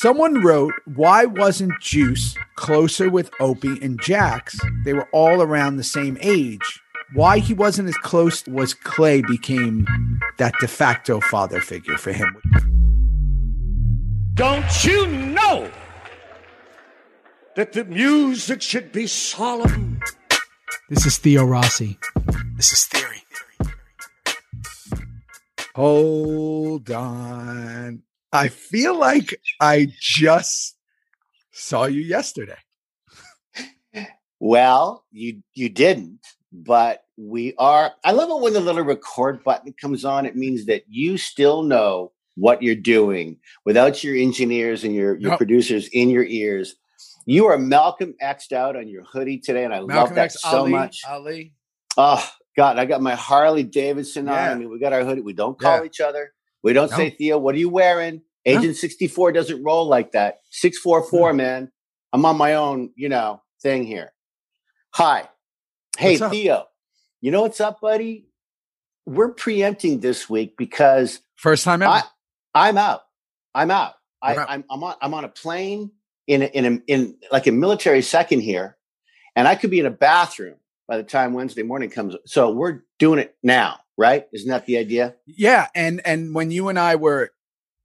Someone wrote, Why wasn't Juice closer with Opie and Jax? They were all around the same age. Why he wasn't as close was Clay became that de facto father figure for him. Don't you know that the music should be solemn? This is Theo Rossi. This is Theory. Hold on. I feel like I just saw you yesterday. Well, you you didn't, but we are. I love it when the little record button comes on. It means that you still know what you're doing without your engineers and your your producers in your ears. You are Malcolm X'd out on your hoodie today, and I love that X, so Ali, much. Ali. Oh God, I got my Harley Davidson on. I mean, we got our hoodie. We don't call Yeah. each other. We don't No. say Theo. What are you wearing? No. Agent sixty four doesn't roll like that. Six four four, man. I'm on my own, you know, thing here. Hi, hey Theo. You know what's up, buddy? We're preempting this week because First time ever. I, I'm out. I'm out. I, You're out. I'm, I'm on. I'm on a plane in a, in a, in like a military second here, and I could be in a bathroom by the time Wednesday morning comes. So we're doing it now, right? Isn't that the idea? Yeah, and and when you and I were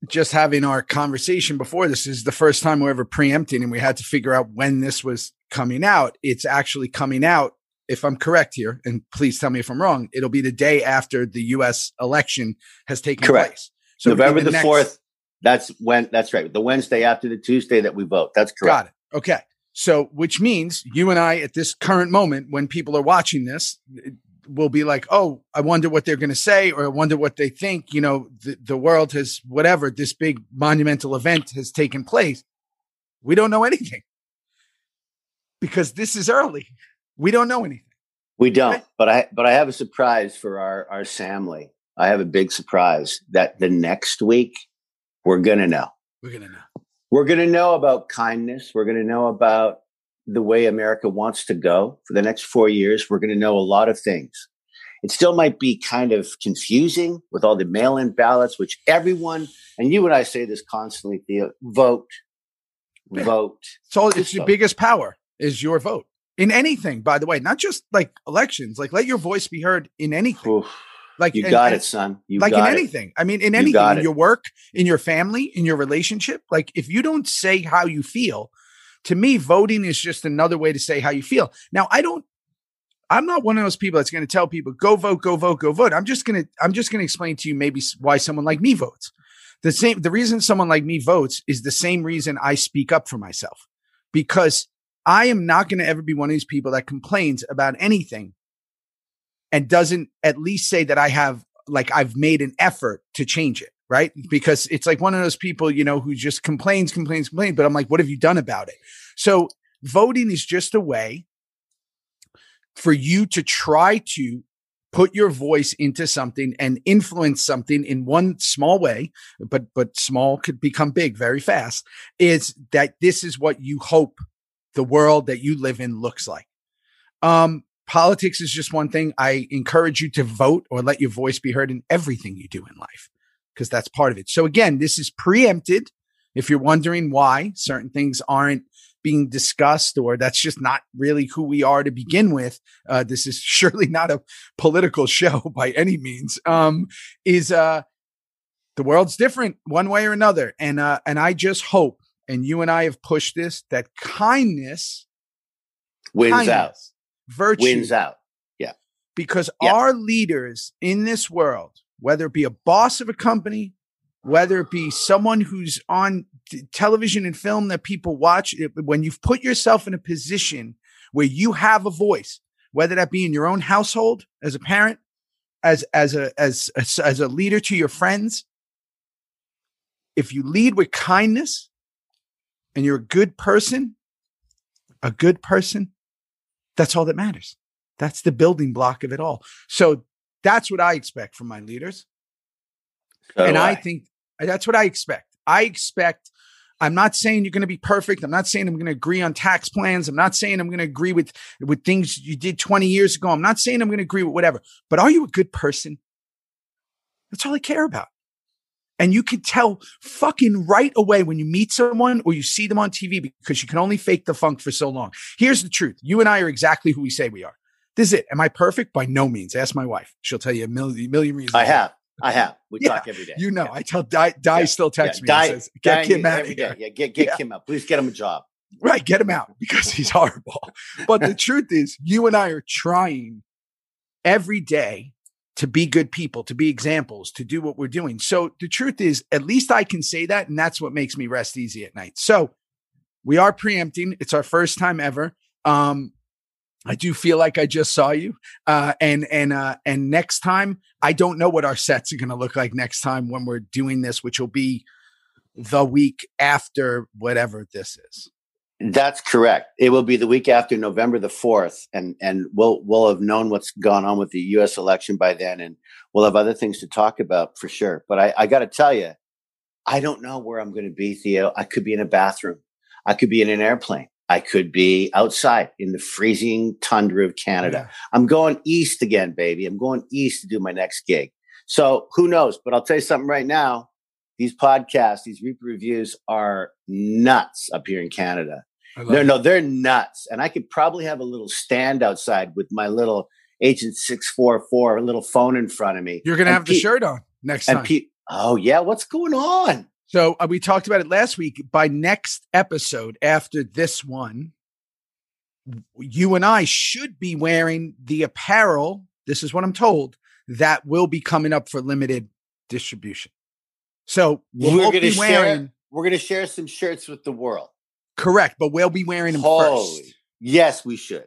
just having our conversation before this, is the first time we're ever preempting, and we had to figure out when this was coming out. It's actually coming out, if I'm correct here, and please tell me if I'm wrong. It'll be the day after the U.S. election has taken Correct. place. be November the fourth. That's when. That's right. The Wednesday after the Tuesday that we vote. That's correct. Got it. Okay. So, which means you and I, at this current moment, when people are watching this, will be like, oh, I wonder what they're going to say, or I wonder what they think. You know, the, the world has, whatever, this big monumental event has taken place. We don't know anything because this is early. We don't know anything. We don't, Okay. but I but I have a surprise for our our family. I have a big surprise that the next week we're gonna know. We're going to know. We're gonna know about kindness. We're gonna know about the way America wants to go for the next four years. We're gonna know a lot of things. It still might be kind of confusing with all the mail-in ballots, which everyone and you and I say this constantly, Theo, vote, Yeah. vote. So it's your biggest power is your vote in anything, by the way, not just like elections, like let your voice be heard in anything. Oof, Like you and- got and- it, son. You like in got it. anything. I mean, in You anything, got in your work, in your family, in your relationship. Like if you don't say how you feel, to me, voting is just another way to say how you feel. Now, I don't. I'm not one of those people that's going to tell people go vote, go vote, go vote. I'm just gonna I'm just gonna explain to you maybe why someone like me votes. The same the reason someone like me votes is the same reason I speak up for myself because I am not going to ever be one of these people that complains about anything and doesn't at least say that I have like I've made an effort to change it, right? Because it's like one of those people, you know, who just complains, complains, complains, but I'm like, what have you done about it? So voting is just a way for you to try to put your voice into something and influence something in one small way but but small could become big very fast is that this is what you hope the world that you live in looks like um politics is just one thing i encourage you to vote or let your voice be heard in everything you do in life because that's part of it so again this is preempted if you're wondering why certain things aren't being discussed or that's just not really who we are to begin with uh, this is surely not a political show by any means um, is uh, the world's different one way or another and uh, and i just hope and you and i have pushed this that kindness Wins kindness, out. virtue Wins out. Yeah because Yeah. our leaders in this world, whether it be a boss of a company, whether it be someone who's on t- television and film that people watch, it- when you've put yourself in a position where you have a voice, whether that be in your own household as a parent, as as a as as, as a leader to your friends, if you lead with kindness and you're a good person, a good person, that's all that matters. That's the building block of it all. So that's what I expect from my leaders. So and do I think uh, that's what I expect. I expect, I'm not saying you're going to be perfect. I'm not saying I'm going to agree on tax plans. I'm not saying I'm going to agree with, with things you did 20 years ago. I'm not saying I'm going to agree with whatever, but are you a good person? That's all I care about. And you can tell fucking right away when you meet someone or you see them on TV because you can only fake the funk for so long. Here's the truth. You and I are exactly who we say we are. This is it. Am I perfect? By no means. Ask my wife. She'll tell you a million, million reasons. I have. I have. We Yeah, talk every day. You know, I tell Di, Di Yeah, still texts Yeah, me Di- says, get Kim out every here. day. Yeah, get get Yeah. Kim out. Please get him a job. Right, get him out because he's horrible. But the truth is, you and I are trying every day to be good people, to be examples, to do what we're doing. So the truth is, at least I can say that, and that's what makes me rest easy at night. So we are preempting. It's our first time ever. Um, I do feel like I just saw you, uh, and and uh, and next time, I don't know what our sets are going to look like next time when we're doing this, which will be the week after whatever this is. That's correct. It will be the week after November the fourth, and and we'll we'll have known what's gone on with the U.S. election by then, and we'll have other things to talk about for sure. But I, I got to tell you, I don't know where I'm going to be, Theo. I could be in a bathroom, I could be in an airplane, I could be outside in the freezing tundra of Canada. I'm going east again, baby. I'm going east to do my next gig. So who knows? But I'll tell you something right now. These podcasts, these Reaper reviews are nuts up here in Canada. No, it. no, they're nuts. And I could probably have a little stand outside with my little Agent 644, a little phone in front of me. You're going to have the shirt on next And time. pe- oh, yeah. What's going on? So uh, we talked about it last week. By next episode, after this one, you and I should be wearing the apparel. This is what I'm told that will be coming up for limited distribution. So we'll We're gonna be share- wearing We're going to share some shirts with the world. correct, but we'll be wearing them Holy. first. Yes, we should.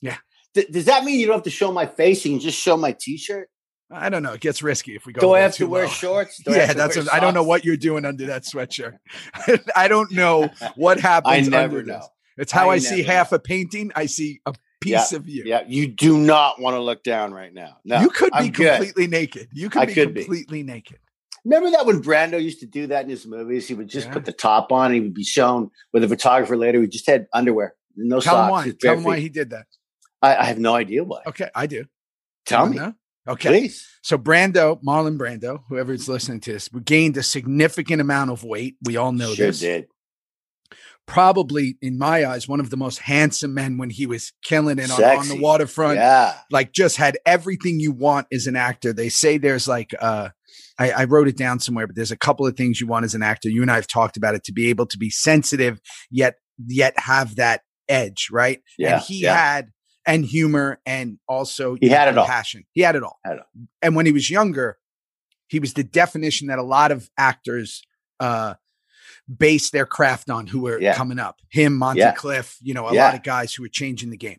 Yeah. Th- does that mean you don't have to show my face? You can just show my t-shirt? I don't know. It gets risky if we go. Do I have to wear shorts? Do yeah, that's. I don't know what you're doing under that sweatshirt. I don't know what happens. I never under know. this. It's how I, I see never half a painting. I see a piece of you. Yeah, you do not want to look down right now. No, you could be I'm good. completely naked. You could I be could be. completely naked. Remember that when Brando used to do that in his movies? He would just Yeah. put the top on. And he would be shown with a photographer later. He just had underwear, no Tell him socks. why. Tell him why he did that. I, I have no idea why. Okay, I do. Tell me, know? Okay. please. So Brando, Marlon Brando, whoever is listening to this, we gained a significant amount of weight. We all know sure this. did. Probably, in my eyes, one of the most handsome men when he was killing it on, on the waterfront. Yeah, like just had everything you want as an actor. They say there's like uh I, I wrote it down somewhere, but there's a couple of things you want as an actor. You and I have talked about it to be able to be sensitive yet yet have that edge, right? yeah. and he yeah. had and humor and also He had it all. passion. He had it all. Had it And when he was younger, he was the definition that a lot of actors uh base their craft on who were Yeah. coming up. Him, Monty Yeah. Clift, you know, a Yeah. lot of guys who were changing the game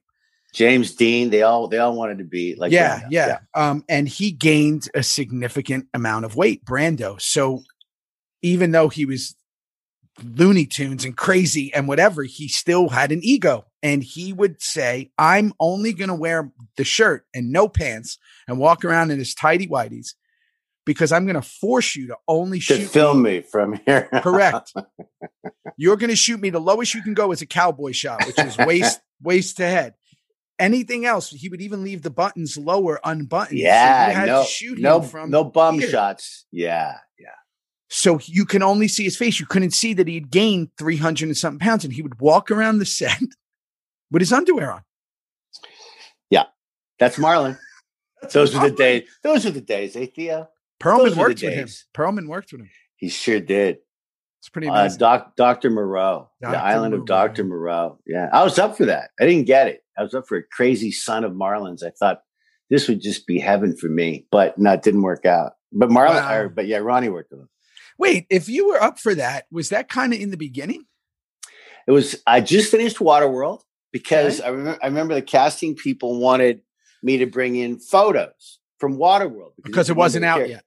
James Dean. They all they all wanted to be like. yeah, Brando. yeah, Um, and he gained a significant amount of weight, Brando. So even though he was Looney Tunes and crazy and whatever, he still had an ego. And he would say, I'm only going to wear the shirt and no pants and walk around in his tidy whities because I'm going to force you to only To shoot film me. me from here. Correct. You're going to shoot me the lowest you can go is a cowboy shot, which is waist waist to head. Anything else, he would even leave the buttons lower unbuttoned. So yeah. had no. no. no bum here. shots. Yeah. Yeah. So you can only see his face. You couldn't see that he'd gained 300 and something pounds. And he would walk around the set with his underwear on. Yeah, that's Marlon. Those were the days. Those were the days, eh, Theo? Perlman those worked with him. Perlman worked with him. He sure did. It's pretty Uh, amazing. Doc, Dr. Moreau, Dr. the island of Dr. Moreau. Yeah, I was up for that. I didn't get it. I was up for a crazy son of Marlins. I thought this would just be heaven for me, but no, it didn't work out. But Marlon, Wow. or, but yeah, Ronnie worked with him. Wait, if you were up for that, was that kind of in the beginning? It was. I just finished Waterworld because Okay. I remember. I remember the casting people wanted me to bring in photos from Waterworld Because you it wasn't out the yet.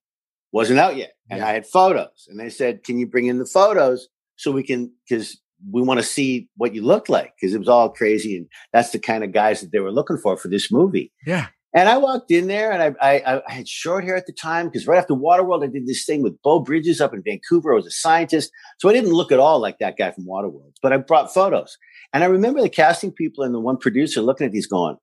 wasn't out yet. And Yeah. I had photos. And they said, Can you bring in the photos so we can because we want to see what you look like? Because it was all crazy. And that's the kind of guys that they were looking for for this movie. Yeah. And I walked in there and I I, I had short hair at the time because right after Waterworld, I did this thing with Beau Bridges up in Vancouver. I was a scientist. So I didn't look at all like that guy from Waterworld, but I brought photos. And I remember the casting people and the one producer looking at these going,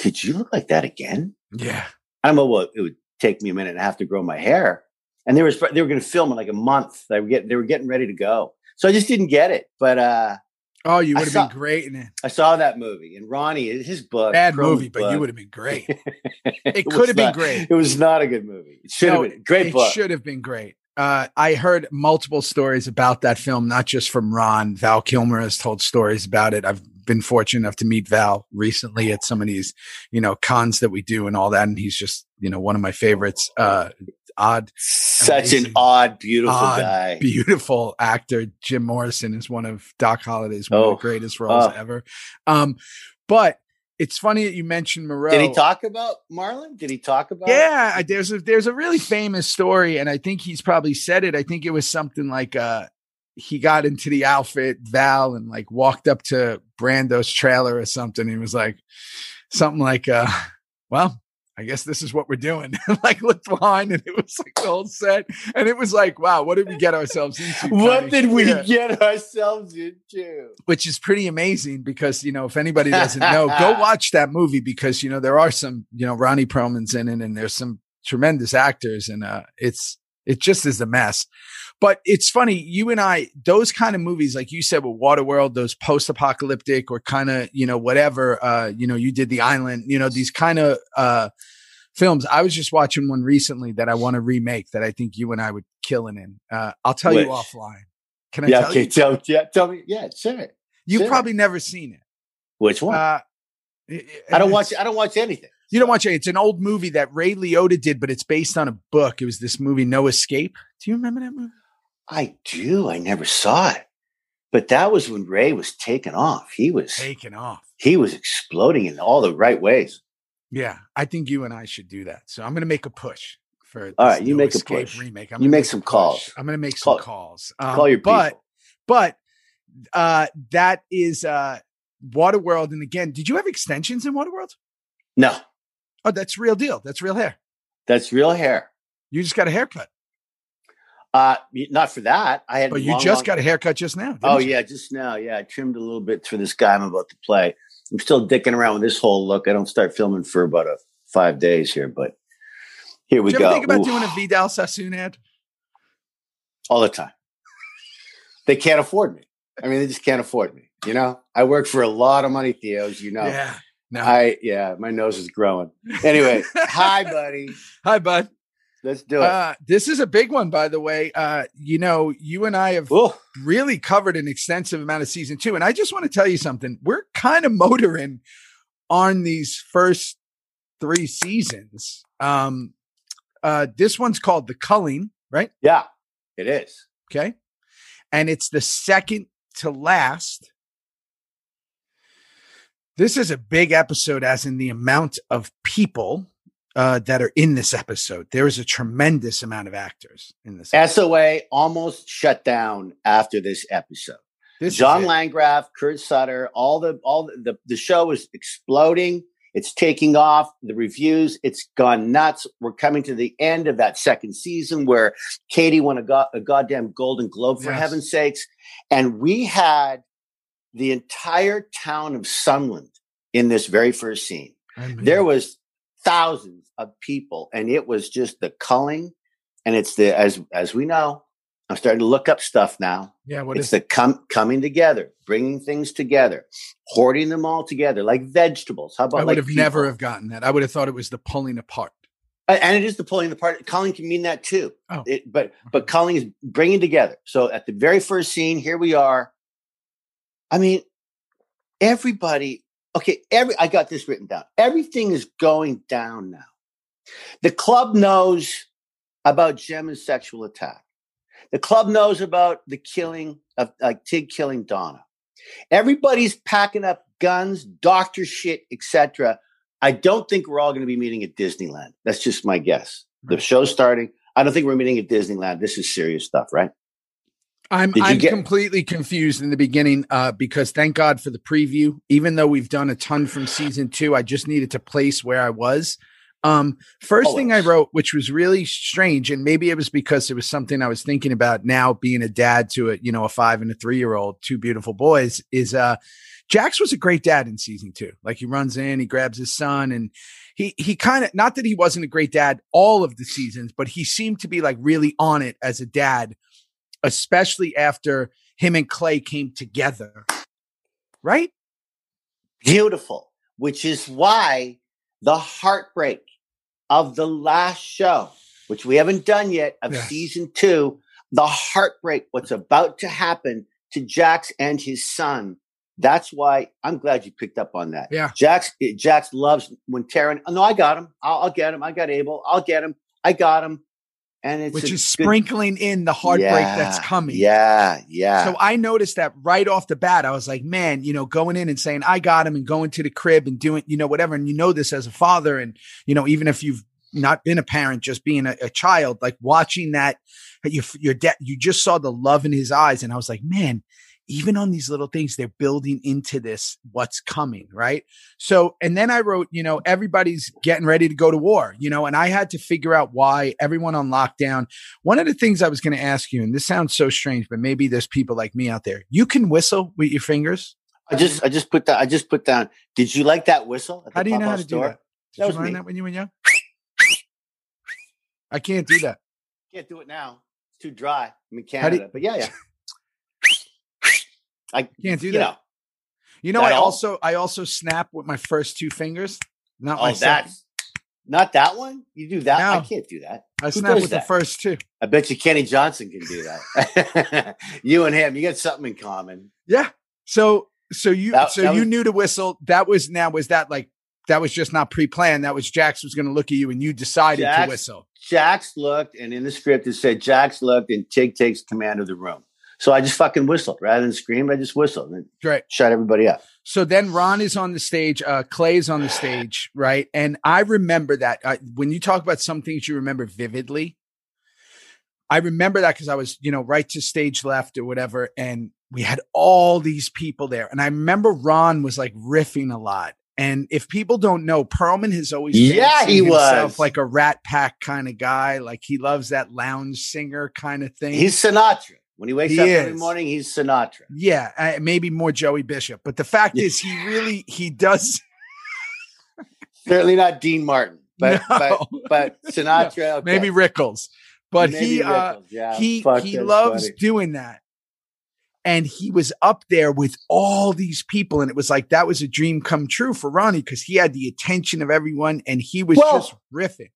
Could you look like that again? Yeah. I'm a, well, it would take me a minute and a half to grow my hair. and they were they were going to film in like a month. They were getting they were getting ready to go. So I just didn't get it. But uh, Oh, you would have been great in it. I saw that movie, and Ronnie, his book, Bad movie, but book, you would have been great. it It could have been great. It was not a good movie. It should No, have been great it book. should have been great. Uh, I heard multiple stories about that film, not just from Ron. Val Kilmer has told stories about it. I've been fortunate enough to meet Val recently at some of these, you know, cons that we do and all that. And he's just, you know, one of my favorites. Uh, odd, Such an odd, beautiful odd, guy. beautiful actor. Jim Morrison is one of Doc Holliday's one Oh. of the greatest roles Oh. ever. Um, but it's funny that you mentioned Moreau. Did he talk about Marlon? Did he talk about? Yeah, I- there's a there's a really famous story, and I think he's probably said it. I think it was something like uh he got into the outfit, Val, and like walked up to Brando's trailer or something. He was like something like uh well, I guess this is what we're doing. like looked behind and it was like the whole set. And it was like, wow, what did we get ourselves into? What did we Yeah. get ourselves into? which is pretty amazing because you know if anybody doesn't know go watch that movie because you know there are some you know ronnie perlman's in it and there's some tremendous actors and uh it's it just is a mess but it's funny you and i those kind of movies like you said with waterworld those post-apocalyptic or kind of you know whatever uh you know you did the island you know these kind of uh films i was just watching one recently that i want to remake that i think you and i would kill it in uh i'll tell you offline can i Yeah, tell okay, you tell, yeah, tell me. Yeah, sure. you've sure. probably never seen it Which one? uh, I don't watch. I don't watch anything. You don't watch it. It's an old movie that Ray Liotta did, but it's based on a book. It was this movie, No Escape. Do you remember that movie? I do. I never saw it, but that was when Ray was taken off. He was Taken off. he was exploding in all the right ways. Yeah, I think you and I should do that. So I'm going to make a push for. All this you make a push. remake. I'm You gonna make some calls. I'm going to make some Call- calls. Um, Call your people. but but uh, that is uh, Waterworld. And again, did you have extensions in Waterworld? no, Oh, that's real deal. That's real hair. that's real hair. You just got a haircut, Uh, not for that. I had. but you long, just long- got a haircut just now. Oh you? yeah, just now. Yeah, I trimmed a little bit for this guy I'm about to play. I'm still dicking around with this whole look. I don't start filming for about a five days here, but here we Did you go. ever think about Ooh, doing a Vidal Sassoon ad? all the time. They can't afford me. I mean, they just can't afford me. You know, I work for a lot of money, Theo, as you know. Yeah. No. I yeah, my nose is growing. Anyway, hi, buddy. Hi, bud. Let's do it. Uh, this is a big one, by the way. Uh, you know, you and I have Ooh, really covered an extensive amount of season two. And I just want to tell you something. We're kind of motoring on these first three seasons. Um, uh, this one's called The Culling, right? yeah, it is. Okay. And it's the second to last. This is a big episode, as in the amount of people uh, that are in this episode. There is a tremendous amount of actors in this. episode. SOA almost shut down after this episode. This John. Landgraf, Kurt Sutter, all the all the, the the show is exploding. It's taking off. The reviews, it's gone nuts. We're coming to the end of that second season where Katey won a, go- a goddamn Golden Globe for Yes. heaven's sakes, and we had the entire town of Sunland in this very first scene. I mean, There was thousands of people, and it was just the culling. And it's the as as we know, I'm starting to look up stuff now yeah, what it's is the com- coming together, bringing things together, hoarding them all together like vegetables. How about I would like have never have gotten that. I would have thought it was the pulling apart. And it is the pulling apart. Calling can mean that too. Oh. It, but uh-huh. but calling is bringing together. So at the very first scene, here we are. I mean, everybody. Okay, every I got this written down. Everything is going down now. The club knows about Gemma's sexual attack. The club knows about the killing of like Tig killing Donna. Everybody's packing up guns, doctor shit, etc. I don't think we're all going to be meeting at Disneyland. That's just my guess. The show's starting. I don't think we're meeting at Disneyland. This is serious stuff, right? I'm I'm get- completely confused in the beginning uh, because thank God for the preview. Even though we've done a ton from season two, I just needed to place where I was. Um, first thing I wrote, which was really strange, and maybe it was because it was something I was thinking about now being a dad to a, you know, a five and a three year old, two beautiful boys, is uh Jax was a great dad in season two. Like he runs in, he grabs his son, and he he kind of not that he wasn't a great dad all of the seasons, but he seemed to be like really on it as a dad, especially after him and Clay came together. Right? Beautiful, which is why the heartbreak of the last show, which we haven't done yet, of Yes. season two, the heartbreak, what's about to happen to Jax and his son. That's why I'm glad you picked up on that. Yeah. Jax, Jax loves when Taryn. Oh, no, I got him. I'll, I'll get him. I got Abel. I'll get him. I got him. And it's Which is good- sprinkling in the heartbreak that's coming. Yeah, yeah. So I noticed that right off the bat. I was like, man, you know, going in and saying, I got him and going to the crib and doing, you know, whatever. And you know this as a father. And, you know, even if you've not been a parent, just being a, a child, like watching that, your, your dad, you just saw the love in his eyes. And I was like, man, even on these little things, they're building into this what's coming, right? So, and then I wrote, you know, everybody's getting ready to go to war, you know, and I had to figure out why everyone on lockdown. One of the things I was going to ask you, and this sounds so strange, but maybe there's people like me out there. You can whistle with your fingers. I just, I just put that. I just put down. Did you like that whistle? How do you know how to do store? that? Did That was you learn me. that when you were young? I can't do that. Can't do it now. It's too dry. I'm in do Canada, but yeah, yeah. I Can't do that. know. You know, That I all? also I also snap with my first two fingers. Not Oh, my second. not that one. You do that. I can't do that. I who snap with the first two. I bet you Kenny Johnson can do that. you and him, you got something in common. Yeah. So so you That- so that you was- knew to whistle. That was now was that like that was just not pre-planned. That was Jax was going to look at you and you decided to whistle. Jax looked, and in the script it said Jax looked, and Tig takes command of the room. So I just fucking whistled rather than scream. I just whistled and Great. shut everybody up. So then Ron is on the stage, uh, Clay's on the stage, right? And I remember that uh, when you talk about some things you remember vividly, I remember that because I was, you know, right to stage left or whatever, and we had all these people there. And I remember Ron was like riffing a lot. And if people don't know, Perlman has always Yeah, he was. like a Rat Pack kind of guy. Like he loves that lounge singer kind of thing. He's Sinatra. When he wakes He up every morning, he's Sinatra. yeah, uh, maybe more Joey Bishop, but the fact is, he really he does. Certainly not Dean Martin, but No. but but Sinatra. okay. maybe Rickles, but Maybe he uh, yeah, he he loves funny. doing that. And he was up there with all these people, and it was like that was a dream come true for Ronnie because he had the attention of everyone, and he was Well- just riffing.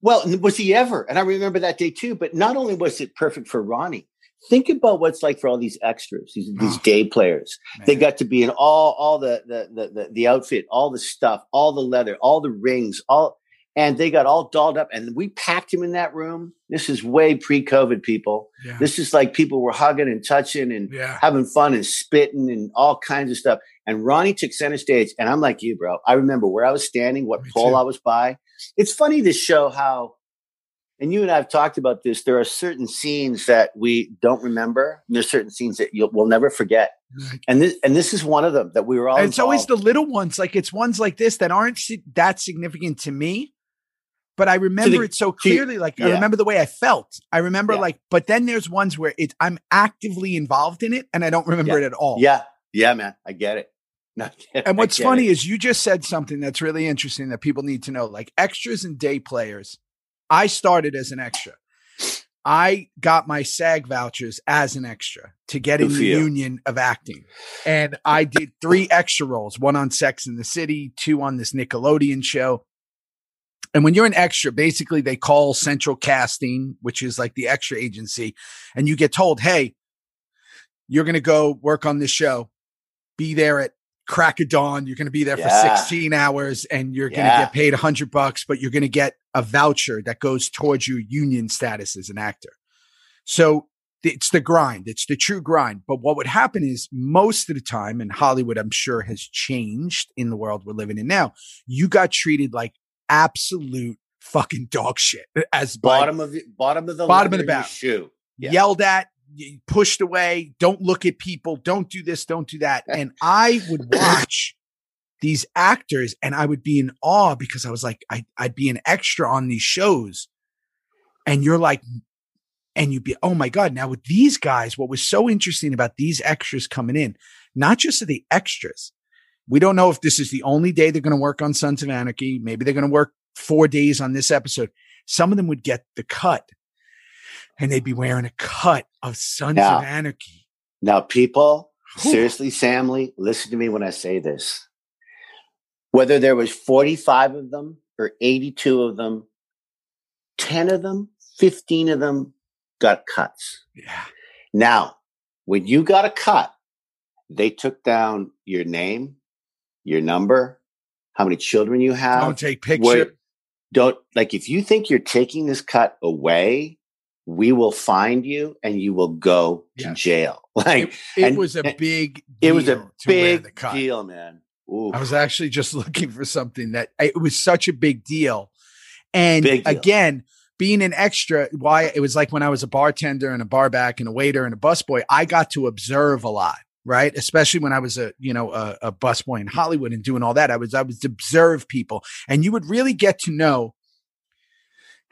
Well, was he ever? And I remember that day too. But not only was it perfect for Ronnie, think about what's like for all these extras, these, these Oh, day players. They got to be in all all the the, the the the outfit, all the stuff, all the leather, all the rings, all and they got all dolled up. And we packed him in that room. This is way pre-COVID, people. yeah, This is like people were hugging and touching and yeah, having fun and spitting and all kinds of stuff. And Ronnie took center stage. And I'm like you, bro. I remember where I was standing, what Me pole too. I was by. It's funny to show how, and you and I have talked about this. There are certain scenes that we don't remember. And there's certain scenes that you'll, we'll never forget. And this, and this is one of them that we were all. And it's always the little ones, like it's ones like this that aren't that significant to me, but I remember it so clearly. Like I remember the way I felt. I remember Yeah. like, but then there's ones where it I'm actively involved in it and I don't remember it at all. Yeah. Yeah, man. I get it. No, And what's funny it. is you just said something that's really interesting that people need to know. Like extras and day players, I started as an extra. I got my SAG vouchers as an extra to get in Good for the you. union of acting. And I did three extra roles, one on Sex in the City, two on this Nickelodeon show. And when you're an extra, basically they call central casting, which is like the extra agency, and you get told, hey, you're going to go work on this show, be there at crack of dawn. You're going to be there Yeah. for 16 hours and you're going to Yeah. get paid 100 bucks, but you're going to get a voucher that goes towards your union status as an actor. So it's the grind, it's the true grind. But what would happen is most of the time, and Hollywood, I'm sure, has changed in the world we're living in now, you got treated like absolute fucking dog shit as bottom of the bottom of the Bottom of the in your barrel. shoe. Yeah. yelled at, pushed away, don't look at people, don't do this, don't do that. And I would watch these actors and I would be in awe because I was like, I, I'd be an extra on these shows. And you're like, and you'd be, oh my God. Now with these guys, what was so interesting about these extras coming in, not just are the extras. We don't know if this is the only day they're going to work on Sons of Anarchy. Maybe they're going to work four days on this episode. Some of them would get the cut and they'd be wearing a cut of Sons Now- of Anarchy. Now, people, seriously, Samly, listen to me when I say this. Whether there was 45 of them or 82 of them, 10 of them, 15 of them got cuts. Yeah. Now, when you got a cut, they took down your name, your number, how many children you have. Don't take where- picture. don't like if you think you're taking this cut away, we will find you and you will go to jail. Like It and- was a big it was a big deal, man. Ooh. I was actually just looking for something that it was such a big deal. And Big deal. again, being an extra, why it was like when I was a bartender and a bar back and a waiter and a busboy, I got to observe a lot, right? Especially when I was a, you know, a, a busboy in Hollywood and doing all that. I was, I was observe people and you would really get to know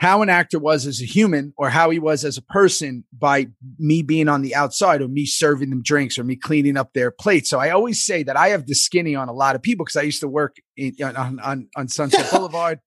how an actor was as a human or how he was as a person by me being on the outside or me serving them drinks or me cleaning up their plates. So I always say that I have the skinny on a lot of people because I used to work in, on, on, on Sunset Boulevard.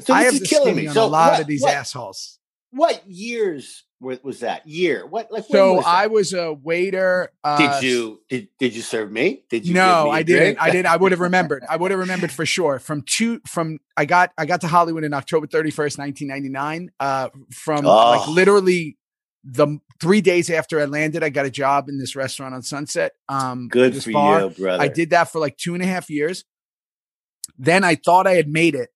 so I have the skinny me. on So a lot what- of these what, assholes. What years was that? Year? What like So was? I was a waiter. Uh, did you did did you serve me? Did you? give No, I didn't. I didn't. I would have remembered. I would have remembered for sure. From two, from I got I got to Hollywood in October thirty first, nineteen ninety nine. Uh, from like Oh. literally the three days after I landed, I got a job in this restaurant on Sunset. Um, Good for bar. you, brother. I did that for like two and a half years. Then I thought I had made it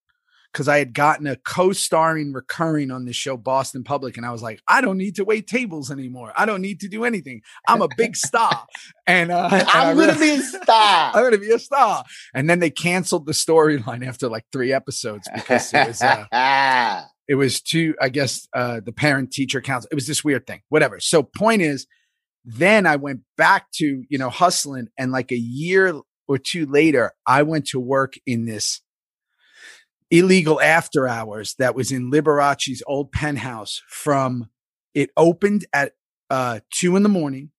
because I had gotten a co-starring recurring on this show, Boston Public, and I was like, I don't need to wait tables anymore. I don't need to do anything. I'm a big star, and uh, I I'm gonna really- be a star. I'm gonna be a star. And then they canceled the storyline after like three episodes because it was uh, it was too, I guess, uh, the parent teacher council. It was this weird thing, whatever. So point is, then I went back to, you know, hustling. And like a year or two later, I went to work in this illegal after hours that was in Liberace's old penthouse from it opened at uh two in the morning.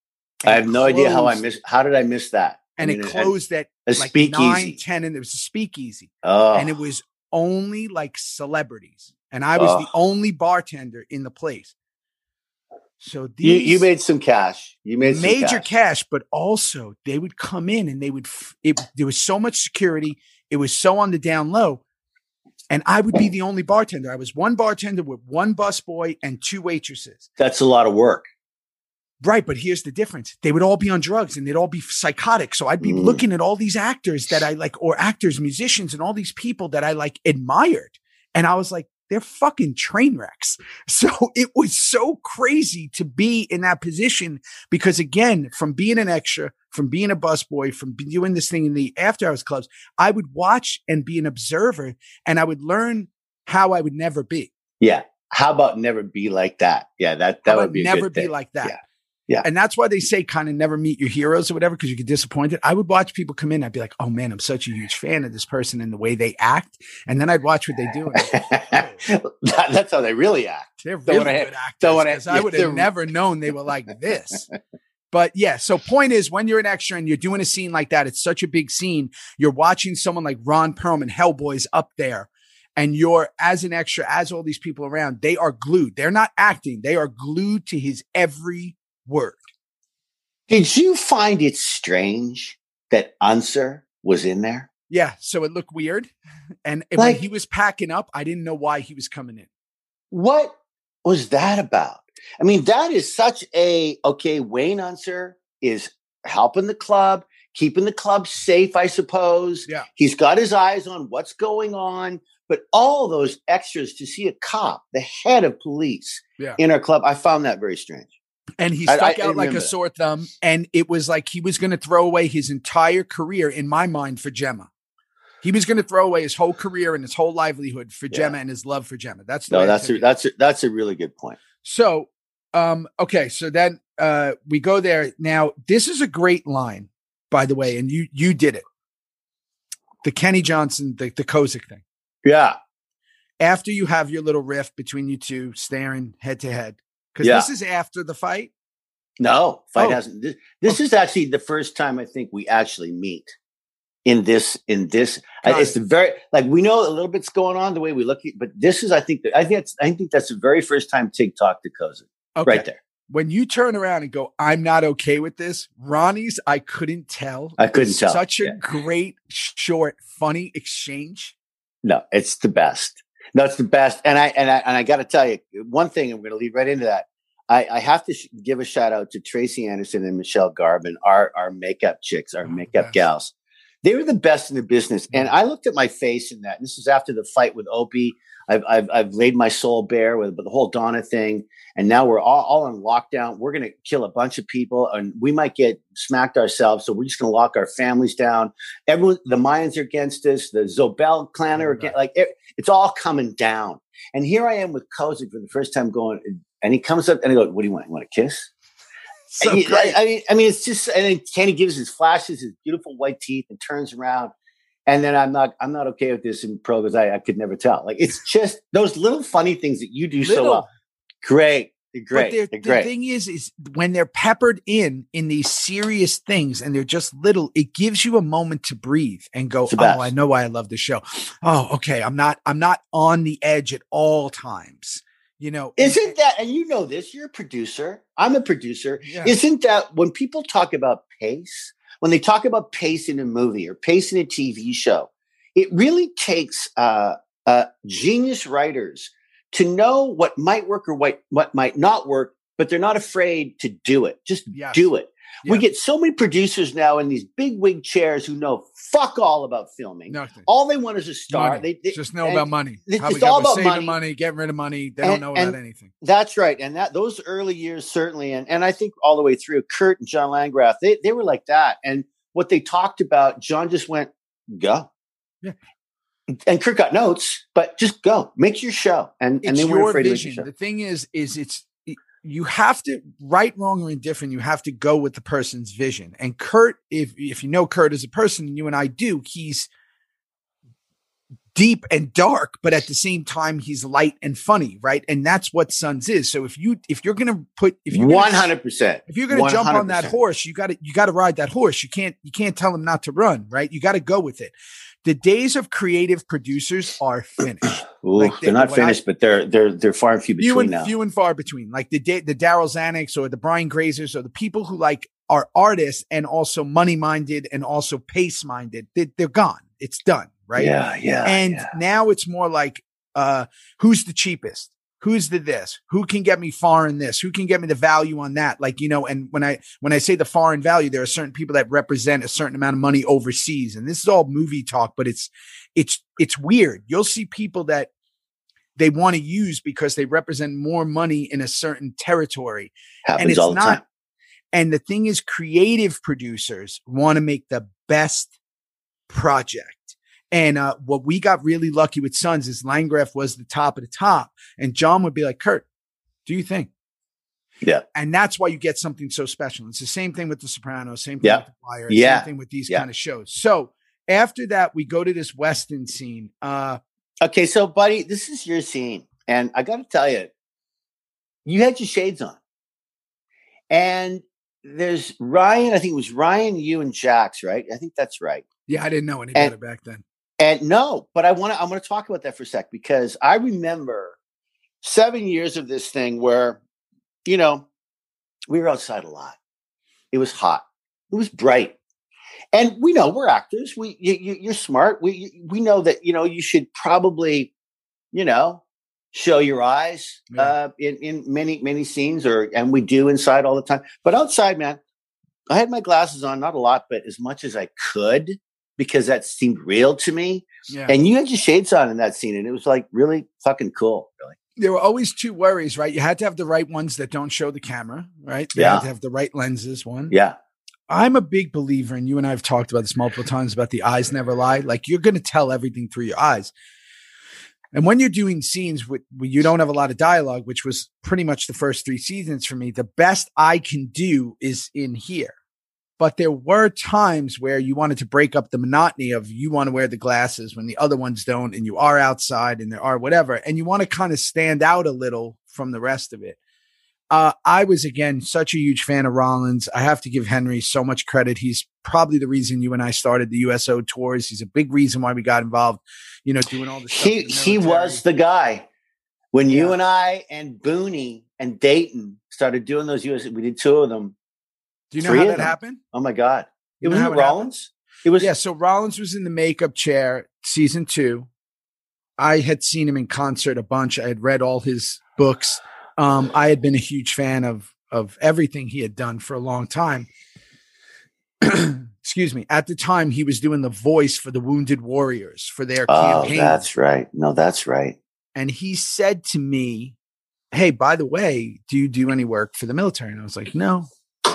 I have no idea how I missed. How did I miss that? I and mean, it closed at a like speakeasy. nine, ten, and it was a speakeasy Oh, and it was only like celebrities, and I was the Oh. only bartender in the place. So you these you made some cash. You made some major cash. cash. but also they would come in and they would. F- it, there was so much security; it was so on the down low, and I would be the only bartender. I was one bartender with one busboy and two waitresses. That's a lot of work. Right, but here's the difference. They would all be on drugs and they'd all be psychotic. So I'd be Mm. looking at all these actors that I like, or actors, musicians, and all these people that I like admired. And I was like, they're fucking train wrecks. So it was so crazy to be in that position because again, from being an extra, from being a busboy, from doing this thing in the after hours clubs, I would watch and be an observer and I would learn how I would never be. Yeah. How about never be like that? Yeah, that that would be never be like that. Yeah. Yeah. And that's why they say kind of never meet your heroes or whatever, because you get disappointed. I would watch people come in. I'd be like, oh man, I'm such a huge fan of this person and the way they act. And then I'd watch what they do. That- that's how they really act. they're Don't really wanna- good actors. don't wanna- 'cause I would have never known they were like this. But yeah, so point is when you're an extra and you're doing a scene like that, it's such a big scene. You're watching someone like Ron Perlman, Hellboy's up there, and you're as an extra, as all these people around, they are glued. They're not acting, they are glued to his every word. Did you find it strange that Unser was in there? Yeah, so it looked weird. And when Like- he was packing up, I didn't know why he was coming in. What was that about? I mean, that is such a okay. Wayne Unser is helping the club, keeping the club safe, I suppose. Yeah. He's got his eyes on what's going on. But all those extras to see a cop, the head of police Yeah. in our club, I found that very strange. And he I- I stuck out remember like a sore thumb. And it was like he was going to throw away his entire career, in my mind, for Gemma. He was going to throw away his whole career and his whole livelihood for Yeah. Gemma and his love for Gemma. That's No, that's a, that's a, that's a really good point. So, um, okay, so then uh, we go there. Now, this is a great line, by the way, and you you did it. the Kenny Johnson, the the Kozik thing. Yeah. After you have your little rift between you two, staring head to head, because Yeah. this is after the fight. No, fight Oh. hasn't. This, this is actually the first time I think we actually meet in this. In this, Got it's the very like we know a little bit's going on the way we look at, but this is I think that I think that's I think that's the very first time Tig talked to Kozik Okay. right there. When you turn around and go, I'm not okay with this. Ronnie's, I couldn't tell. I couldn't tell. Such a Yeah. great, short, funny exchange. No, it's the best. No, it's the best. And I and I and I got to tell you one thing. I'm going to lead right into that. I, I have to sh- give a shout out to Tracy Anderson and Michelle Garvin, our our makeup chicks, our Oh, makeup gals. They were the best in the business. And I looked at my face in that. And this is after the fight with Opie. I've I've, I've laid my soul bare with, with the whole Donna thing, and now we're all, all on lockdown. We're going to kill a bunch of people, and we might get smacked ourselves. So we're just going to lock our families down. Everyone, the Mayans are against us. The Zobelle clan are oh, against. Like it, it's all coming down. And here I am with Kozik for the first time going, and he comes up and I go, "What do you want? You want a kiss?" So he- I, I mean, I mean, it's just and then Kenny gives his flashes, his beautiful white teeth, and turns around. And then I'm not, I'm not okay with this in pro because I, I could never tell. Like it's just those little funny things that you do so well. Great, they're But great, they're- they're the great. thing is, is when they're peppered in in these serious things and they're just little, it gives you a moment to breathe and go, "Oh. I know why I love the show." Oh, okay, I'm not, I'm not on the edge at all times. You know, Isn't that? And you know this. You're a producer. I'm a producer. Yeah. Isn't that when people talk about pace? When they talk about pace in a movie or pace in a TV show, it really takes uh, uh, genius writers to know what might work or what what might not work, but they're not afraid to do it. Just Yes. do it. We get so many producers now in these big wig chairs who know fuck all about filming. nothing. All they want is a star. Money. They, they just know about money. it's- How we it's all about saving money. money, getting rid of money. They don't know about anything. That's right. And that those early years certainly and, and I think all the way through Kurt and John Landgraf, they they were like that. And what they talked about, John just went, go. Yeah. And Kurt got notes, but just go. Make your show. And and they weren't afraid vision. to make The your show. thing is, is it's you have to right, wrong, or indifferent. You have to go with the person's vision. And Kurt, if if you know Kurt as a person, and you and I do, he's deep and dark, but at the same time, he's light and funny, right? And that's what Sons is. So if you if you're gonna put if you're One hundred percent. if you're going to jump on that horse, you got to you got to ride that horse. You can't you can't tell him not to run, right? You got to go with it. The days of creative producers are finished. Ooh, Like, they're not when I- finished, but they're they're they're far and few few between and now. few and far between. Like the Da- the Darryl Zanucks or the Brian Grazers or the people who like are artists and also money minded and also pace minded. They, they're gone. It's done, right? Yeah, yeah. and yeah. now it's more like uh who's the cheapest who's the this who can get me foreign this who can get me the value on that like you know and when i when i say the foreign value there are certain people that represent a certain amount of money overseas and this is all movie talk but it's it's it's weird you'll see people that they want to use because they represent more money in a certain territory happens and it's all the not time. and the thing is creative producers want to make the best project and uh, what we got really lucky with Sons is Landgraf was the top of the top, and John would be like, "Kurt, do you think?" Yeah. and that's why you get something so special. It's the same thing with The Sopranos, same thing Yeah. with The Wire, Yeah. same thing with these Yeah. kind of shows. So after that, we go to this Weston scene. Uh, Okay, so buddy, this is your scene, and I got to tell you, you had your shades on, and there's Ryan. I think it was Ryan, you, and Jax, right? I think that's right. yeah, I didn't know any And- better back then. And no, but I want to. I want to talk about that for a sec because I remember seven years of this thing where, you know, we were outside a lot. It was hot. It was bright, and we know we're actors. We you, you, you're smart. We we know that you know you should probably, you know, show your eyes Yeah. uh, in in many many scenes, or and we do inside all the time. But outside, man, I had my glasses on, not a lot, but as much as I could because that seemed real to me. Yeah, And you had your shades on in that scene, and it was like really fucking cool. Really, there were always two worries, right? You had to have the right ones that don't show the camera, right? You Yeah. had to have the right lenses. One, yeah, I'm a big believer, and you and I have talked about this multiple times about the eyes never lie. Like you're going to tell everything through your eyes. And when you're doing scenes with where you don't have a lot of dialogue, which was pretty much the first three seasons for me, the best I can do is in here. But there were times where you wanted to break up the monotony of you want to wear the glasses when the other ones don't, and you are outside and there are whatever, and you want to kind of stand out a little from the rest of it. Uh, I was again such a huge fan of Rollins. I have to give Henry so much credit. He's probably the reason you and I started the USO tours. He's a big reason why we got involved. You know, doing all the he he was the guy when yeah. you and I and Booney and Dayton started doing those US. We did two of them. Do you know how that them. happened? Oh my god! It was Rollins. It was yeah. So Rollins was in the makeup chair, season two. I had seen him in concert a bunch. I had read all his books. Um, I had been a huge fan of of everything he had done for a long time. Excuse me. At the time, he was doing the voice for the Wounded Warriors for their oh, campaign. That's right. No, that's right. And he said to me, "Hey, by the way, do you do any work for the military?" And I was like, "No."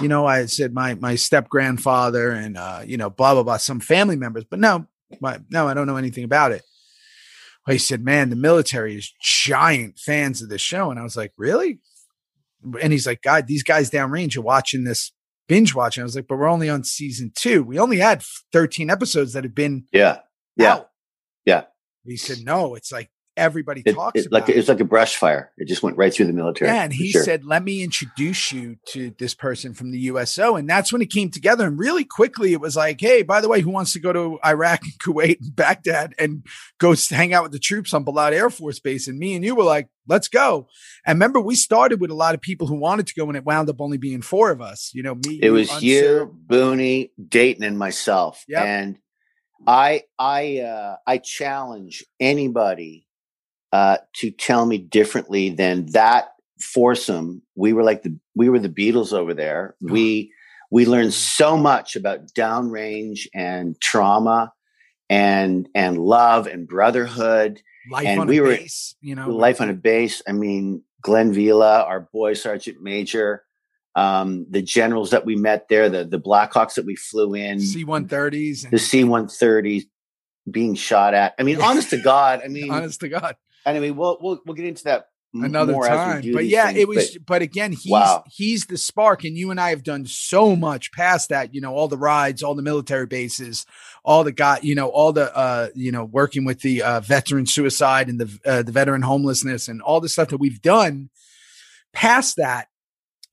You know, I said my my step grandfather and uh, you know, blah blah blah, some family members, but no, my, no, I don't know anything about it he said, man, the military is giant fans of this show. And I was like, really? And he's like, God, these guys downrange are watching this binge watching. I was like, but we're only on season two. We only had 13 episodes that have been yeah, yeah, out. yeah. He said, no, it's like everybody it, talks it, like it. it's like a brush fire. It just went right through the military. Yeah, and he sure. said, "Let me introduce you to this person from the USO," and that's when it came together. And really quickly, it was like, "Hey, by the way, who wants to go to Iraq and Kuwait and Baghdad and go hang out with the troops on Balad Air Force Base?" And me and you were like, "Let's go!" And remember, we started with a lot of people who wanted to go, and it wound up only being four of us. You know, me. It was Unser. you, Booney, Dayton, and myself. Yep. and I, I, uh, I challenge anybody uh, to tell me differently than that foursome. We were like the we were the Beatles over there. Uh-huh. We we learned so much about downrange and trauma and and love and brotherhood. Life and we were, base, you know, life on a base. I mean, Glenn Vila, our boy sergeant major, um, the generals that we met there, the the Blackhawks that we flew in, C one thirties, the C one thirties being shot at. I mean, honest to God, I mean, honest to God, Anyway, we'll we'll we'll get into that another time. But yeah, things, it was. But, but, again, he's wow. he's the spark, and you and I have done so much past that. You know, all the rides, all the military bases, all the got, you know, all the uh, you know, working with the uh, veteran suicide and the uh, the veteran homelessness, and all the stuff that we've done. Past that,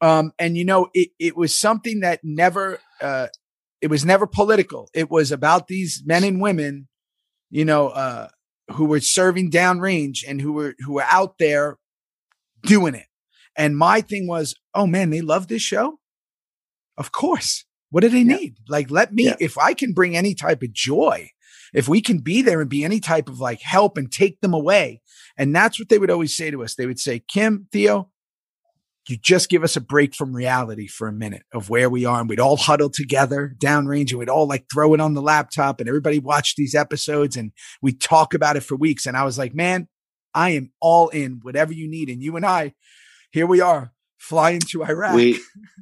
um, and you know, it it was something that never. Uh, it was never political. It was about these men and women, you know, uh, who were serving downrange and who were who were out there doing it. And my thing was, oh man, they love this show. Of course. What do they yeah. need? Like, let me, yeah. if I can bring any type of joy, if we can be there and be any type of like help and take them away. And that's what they would always say to us. They would say, Kim, Theo, you just give us a break from reality for a minute of where we are. And we'd all huddle together downrange and we'd all like throw it on the laptop and everybody watch these episodes and we talk about it for weeks. And I was like, man, I am all in whatever you need. And you and I, here we are flying to Iraq. We,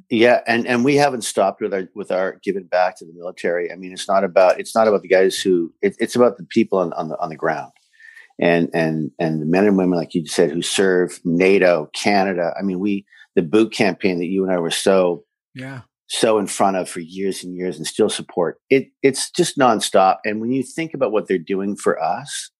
yeah. And, and we haven't stopped with our, with our giving back to the military. I mean, it's not about, it's not about the guys who, it, it's about the people on, on the, on the ground and and and the men and women like you said who serve NATO, Canada. I mean, we the boot campaign that you and I were so yeah so in front of for years and years and still support. It it's just nonstop. And when you think about what they're doing for us,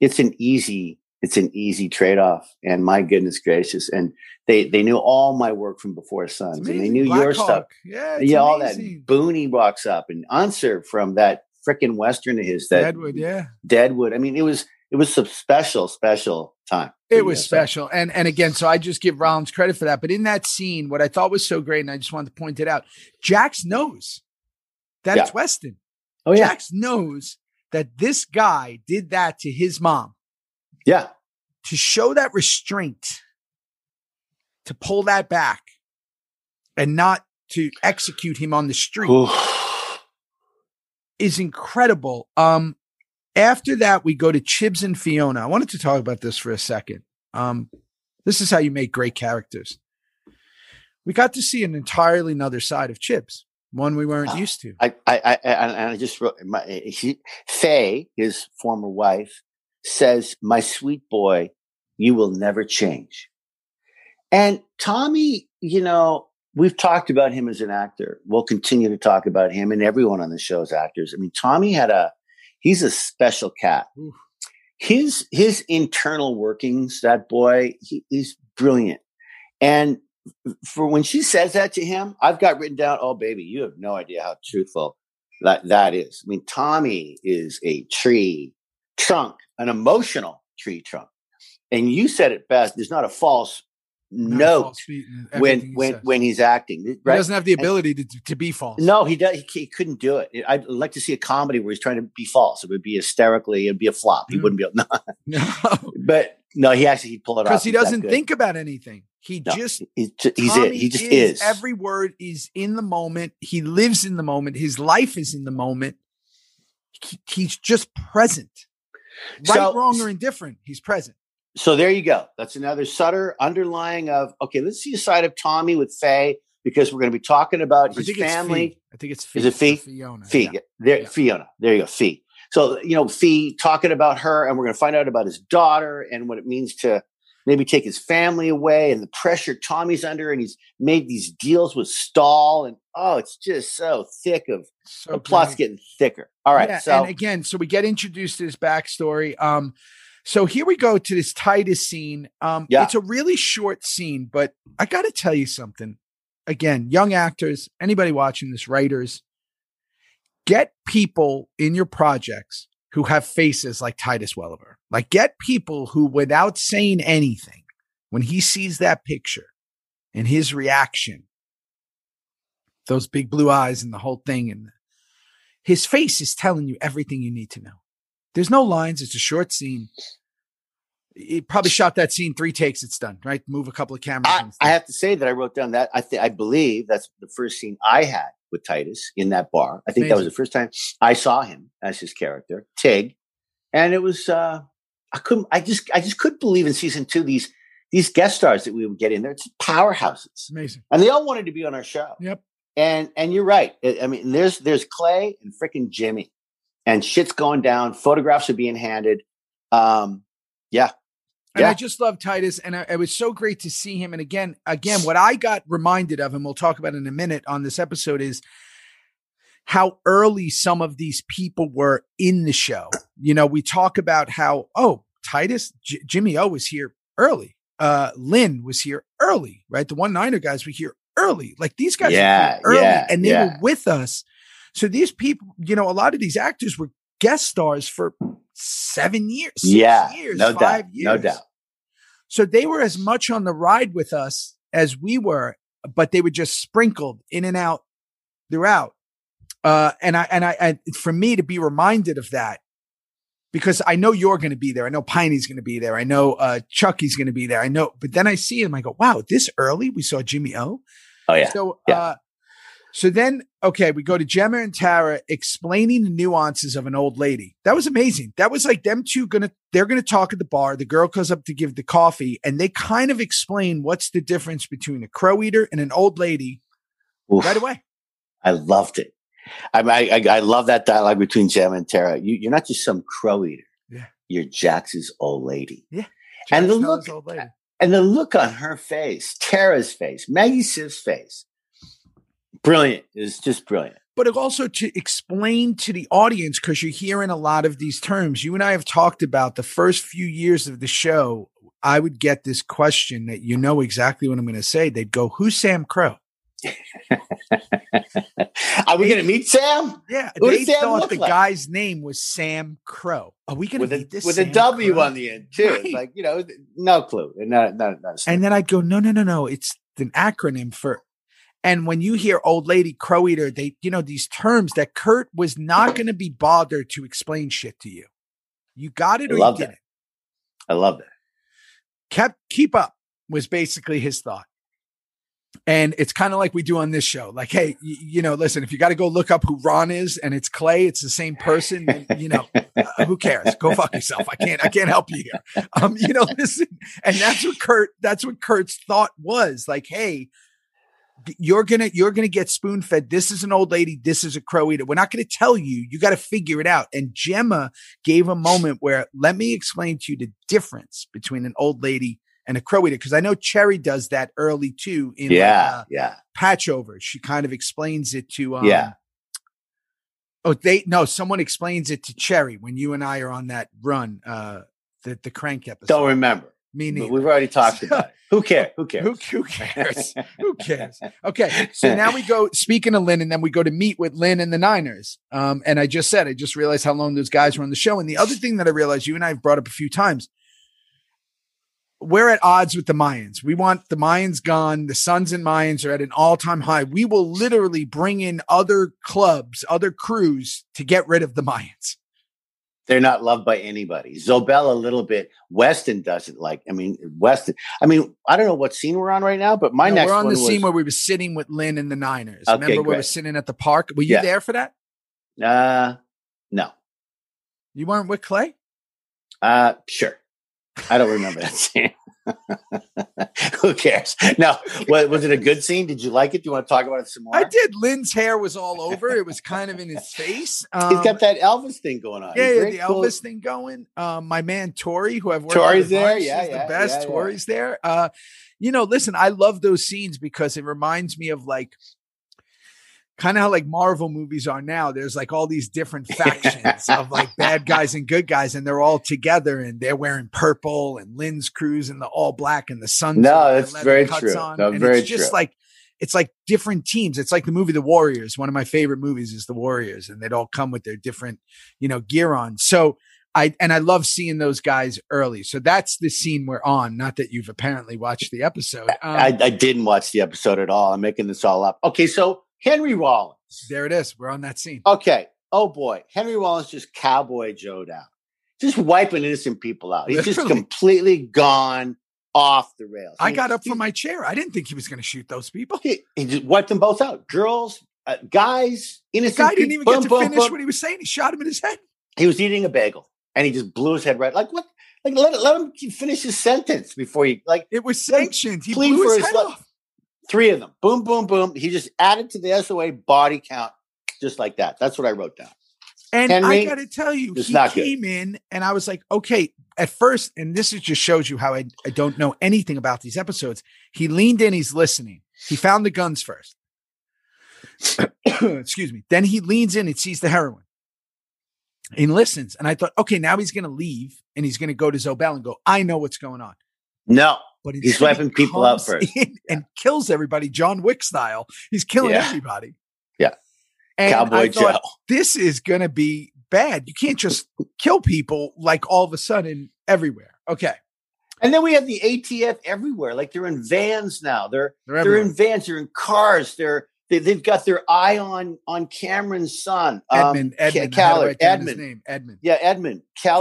it's an easy it's an easy trade off. And my goodness gracious, and they they knew all my work from before Sons, and they knew Black your Hawk. stuff. Yeah, yeah, all that. Booney walks up and Unser from that freaking western of his that Deadwood, yeah, Deadwood. I mean, it was it was some special, special time. It was special. And and again, so I just give Rollins credit for that. But in that scene, what I thought was so great, and I just wanted to point it out, Jax knows that yeah. it's Weston. Oh, yeah. Jax knows that this guy did that to his mom. Yeah. To show that restraint, to pull that back, and not to execute him on the street is incredible. Um, after that, we go to Chibs and Fiona. I wanted to talk about this for a second. Um, this is how you make great characters. We got to see an entirely another side of Chibs, one we weren't uh, used to. I, I, I, and I just wrote my, he, Faye, his former wife, says, "My sweet boy, you will never change." And Tommy, you know, we've talked about him as an actor. We'll continue to talk about him and everyone on the show as actors. I mean, Tommy had a he's a special cat. His his internal workings, that boy, he, he's brilliant. And for when she says that to him, I've got written down, oh baby, you have no idea how truthful that that is. I mean, Tommy is a tree trunk, an emotional tree trunk. And you said it best. There's not a false note false beat in everything when when says. when he's acting. he doesn't have the And- ability to, to be false. No, he does. He, he couldn't do it. I'd like to see a comedy where he's trying to be false. It would be hysterically. It'd be a flop. He Mm. wouldn't be. Able, no, no, but no, he actually he'd pull it off because he doesn't think about anything. He No, just he's, he's it. He just is. Every word is in the moment. He lives in the moment. His life is in the moment. He- he's just present. Right, So- wrong, or indifferent. He's present. So there you go. That's another subtle underlying of okay. Let's see a side of Tommy with Faye because we're going to be talking about his family. I think it's Is it Fee? Fee? Fiona. Fee, yeah. there, Yeah. Fiona. There you go, Fee. So you know, Fee talking about her, and we're going to find out about his daughter and what it means to maybe take his family away and the pressure Tommy's under, and he's made these deals with Stahl, and oh, it's just so thick of So the plot's getting thicker. All right, Yeah, so and again, so we get introduced to his backstory. Um, so here we go to this Titus scene. Um, Yeah. it's a really short scene, but I got to tell you something. Again, young actors, anybody watching this, writers, get people in your projects who have faces like Titus Welliver. Like, get people who, without saying anything, when he sees that picture and his reaction, those big blue eyes and the whole thing, and his face is telling you everything you need to know. There's no lines. It's a short scene. He probably shot that scene three takes. It's done, right? Move a couple of cameras. I, I have to say that I wrote down that I think I believe that's the first scene I had with Titus in that bar. I think that was the first time I saw him as his character, Tig, and it was uh I couldn't I just I just couldn't believe in season two these these guest stars that we would get in there. It's powerhouses, amazing. and they all wanted to be on our show. Yep. And and you're right. I I mean, there's there's Clay and freaking Jimmy, and shit's going down. Photographs are being handed. Um, yeah, And Yeah. I just love Titus, and I, it was so great to see him. And again, again, what I got reminded of, and we'll talk about in a minute on this episode, is how early some of these people were in the show. You know, we talk about how oh Titus, J- Jimmy O was here early. Uh, Lynn was here early, right? The one Niner guys were here early. Like these guys Yeah, early, yeah, and they yeah. were with us. So these people, you know, a lot of these actors were guest stars for seven years, six yeah, years, no five doubt, years. no doubt. So they were as much on the ride with us as we were, but they were just sprinkled in and out throughout. Uh, and I, and I, and for me to be reminded of that, because I know you're going to be there. I know Piney's going to be there. I know, uh, Chucky's going to be there. I know, but then I see him. I go, wow, this early we saw Jimmy O. Oh yeah, So, Yeah. uh, so then, okay, we go to Gemma and Tara explaining the nuances of an old lady. That was amazing. That was like them two gonna, they're gonna talk at the bar. The girl comes up to give the coffee and they kind of explain what's the difference between a crow eater and an old lady Oof. right away. I loved it. I, I, I love that dialogue between Gemma and Tara. You, you're not just some crow eater. Yeah. You're Jax's old lady. Yeah. And the look- old lady. And the look on her face, Tara's face, Maggie Siff's face, brilliant. It's just brilliant. but also to explain to the audience because you're hearing a lot of these terms. You and I have talked about the first few years of the show. I would get this question that you know exactly what I'm going to say. They'd go, "Who's Sam Crow?" Are we going to meet Sam? Yeah, Who they Sam thought the like? guy's name was Sam Crow. Are we going With to a, meet this with a Sam W Crow? on the end, too. It's Right. like, you know, no clue. Not, not, not And then I'd go, "No, no, no, no! It's an acronym for." And when you hear "old lady crow eater," they, you know, these terms that Kurt was not going to be bothered to explain shit to you. You got it I or you love didn't. I love that. kept keep up was basically his thought. And it's kind of like we do on this show. Like, hey, y- you know, listen, if you got to go look up who Ron is and it's Clay, it's the same person, then, you know, uh, who cares? Go fuck yourself. I can't, I can't help you here. Um, you know, listen, and that's what Kurt, that's what Kurt's thought was like, hey, you're gonna, you're gonna get spoon fed. This is an old lady. This is a crow eater. We're not gonna tell you. You got to figure it out. And Gemma gave a moment where let me explain to you the difference between an old lady and a crow eater because I know Cherry does that early too. In like, yeah, uh, yeah, patch over. She kind of explains it to um, Yeah. Oh, they no, someone explains it to Cherry when you and I are on that run, uh the the crank episode. Don't remember. Me But neither. We've already talked about it. Who cares? Who cares? Who, who cares? who cares? Okay, so now we go. Speaking of Lynn, and then we go to meet with Lynn and the Niners. Um, and I just said, I just realized how long those guys were on the show. And the other thing that I realized, you and I have brought up a few times, we're at odds with the Mayans. We want the Mayans gone. The Sons and Mayans are at an all time high. We will literally bring in other clubs, other crews to get rid of the Mayans. They're not loved by anybody. Zobelle a little bit. Weston doesn't like. I mean, Weston. I mean, I don't know what scene we're on right now, but my No, next we're on the scene where we were sitting with Lynn and the Niners. Okay, Remember, we were sitting at the park. Were you Yeah. there for that? uh, no, You weren't with Clay? uh, sure. I don't remember that scene. Who cares? No, was, was it a good scene? Did you like it? Do you want to talk about it some more? I did. Lynn's hair was all over. It was kind of in his face. Um, He's got that Elvis thing going on. yeah, He's yeah, the cool. Elvis thing going. Um, my man Tori, who I've worked with Tori's there. bunch, Yeah, yeah, the best. yeah, yeah. Tori's there. Uh, you know, listen, I love those scenes because it reminds me of like kind of how like Marvel movies are now. There's like all these different factions of like bad guys and good guys, and they're all together and they're wearing purple and Lynn's cruise and the all black and the sun. No, that's very true. No, very it's just true. like it's like different teams. It's like the movie The Warriors. One of my favorite movies is The Warriors, and they'd all come with their different, you know, gear on. So I and I love seeing those guys early. So that's the scene we're on. Not that you've apparently watched the episode. Um, I, I didn't watch the episode at all. I'm making this all up. Okay, so Henry Rollins. there it is. We're on that scene. Okay. Oh boy, Henry Rollins just cowboy Joe'd out, just wiping innocent people out. He's just completely gone off the rails. I mean, got up he- from my chair. I didn't think he was going to shoot those people. He, he just wiped them both out. Girls, uh, guys, The innocent. guy didn't people, even get to finish what he was saying. He shot him in his head. He was eating a bagel and he just blew his head right. Like what? Like let let him finish his sentence before he like It was sanctioned. He blew for his his head off. Three of them. Boom, boom, boom. He just added to the SOA body count just like that. That's what I wrote down. And I got to tell you, he not good. came in and I was like, okay, at first, and this is just shows you how I, I don't know anything about these episodes. He leaned in, he's listening. He found the guns first. Excuse me. Then he leans in and sees the heroin. He listens. And I thought, okay, now he's going to leave and he's going to go to Zobelle and go, I know what's going on. No, But He's wiping people out first. in And kills everybody, John Wick style. He's killing Yeah. everybody. Yeah. And Cowboy thought, Joe. this is going to be bad. You can't just kill people like all of a sudden everywhere. Okay. And then we have the ATF everywhere. Like they're in vans now. They're They're they're in vans. They're in cars. They're they, they've got their eye on on Cameron's son, um, Edmund, Ca- Edmund. I had to Callard, write down his Edmund. name. Edmund. Yeah, Edmund. Hair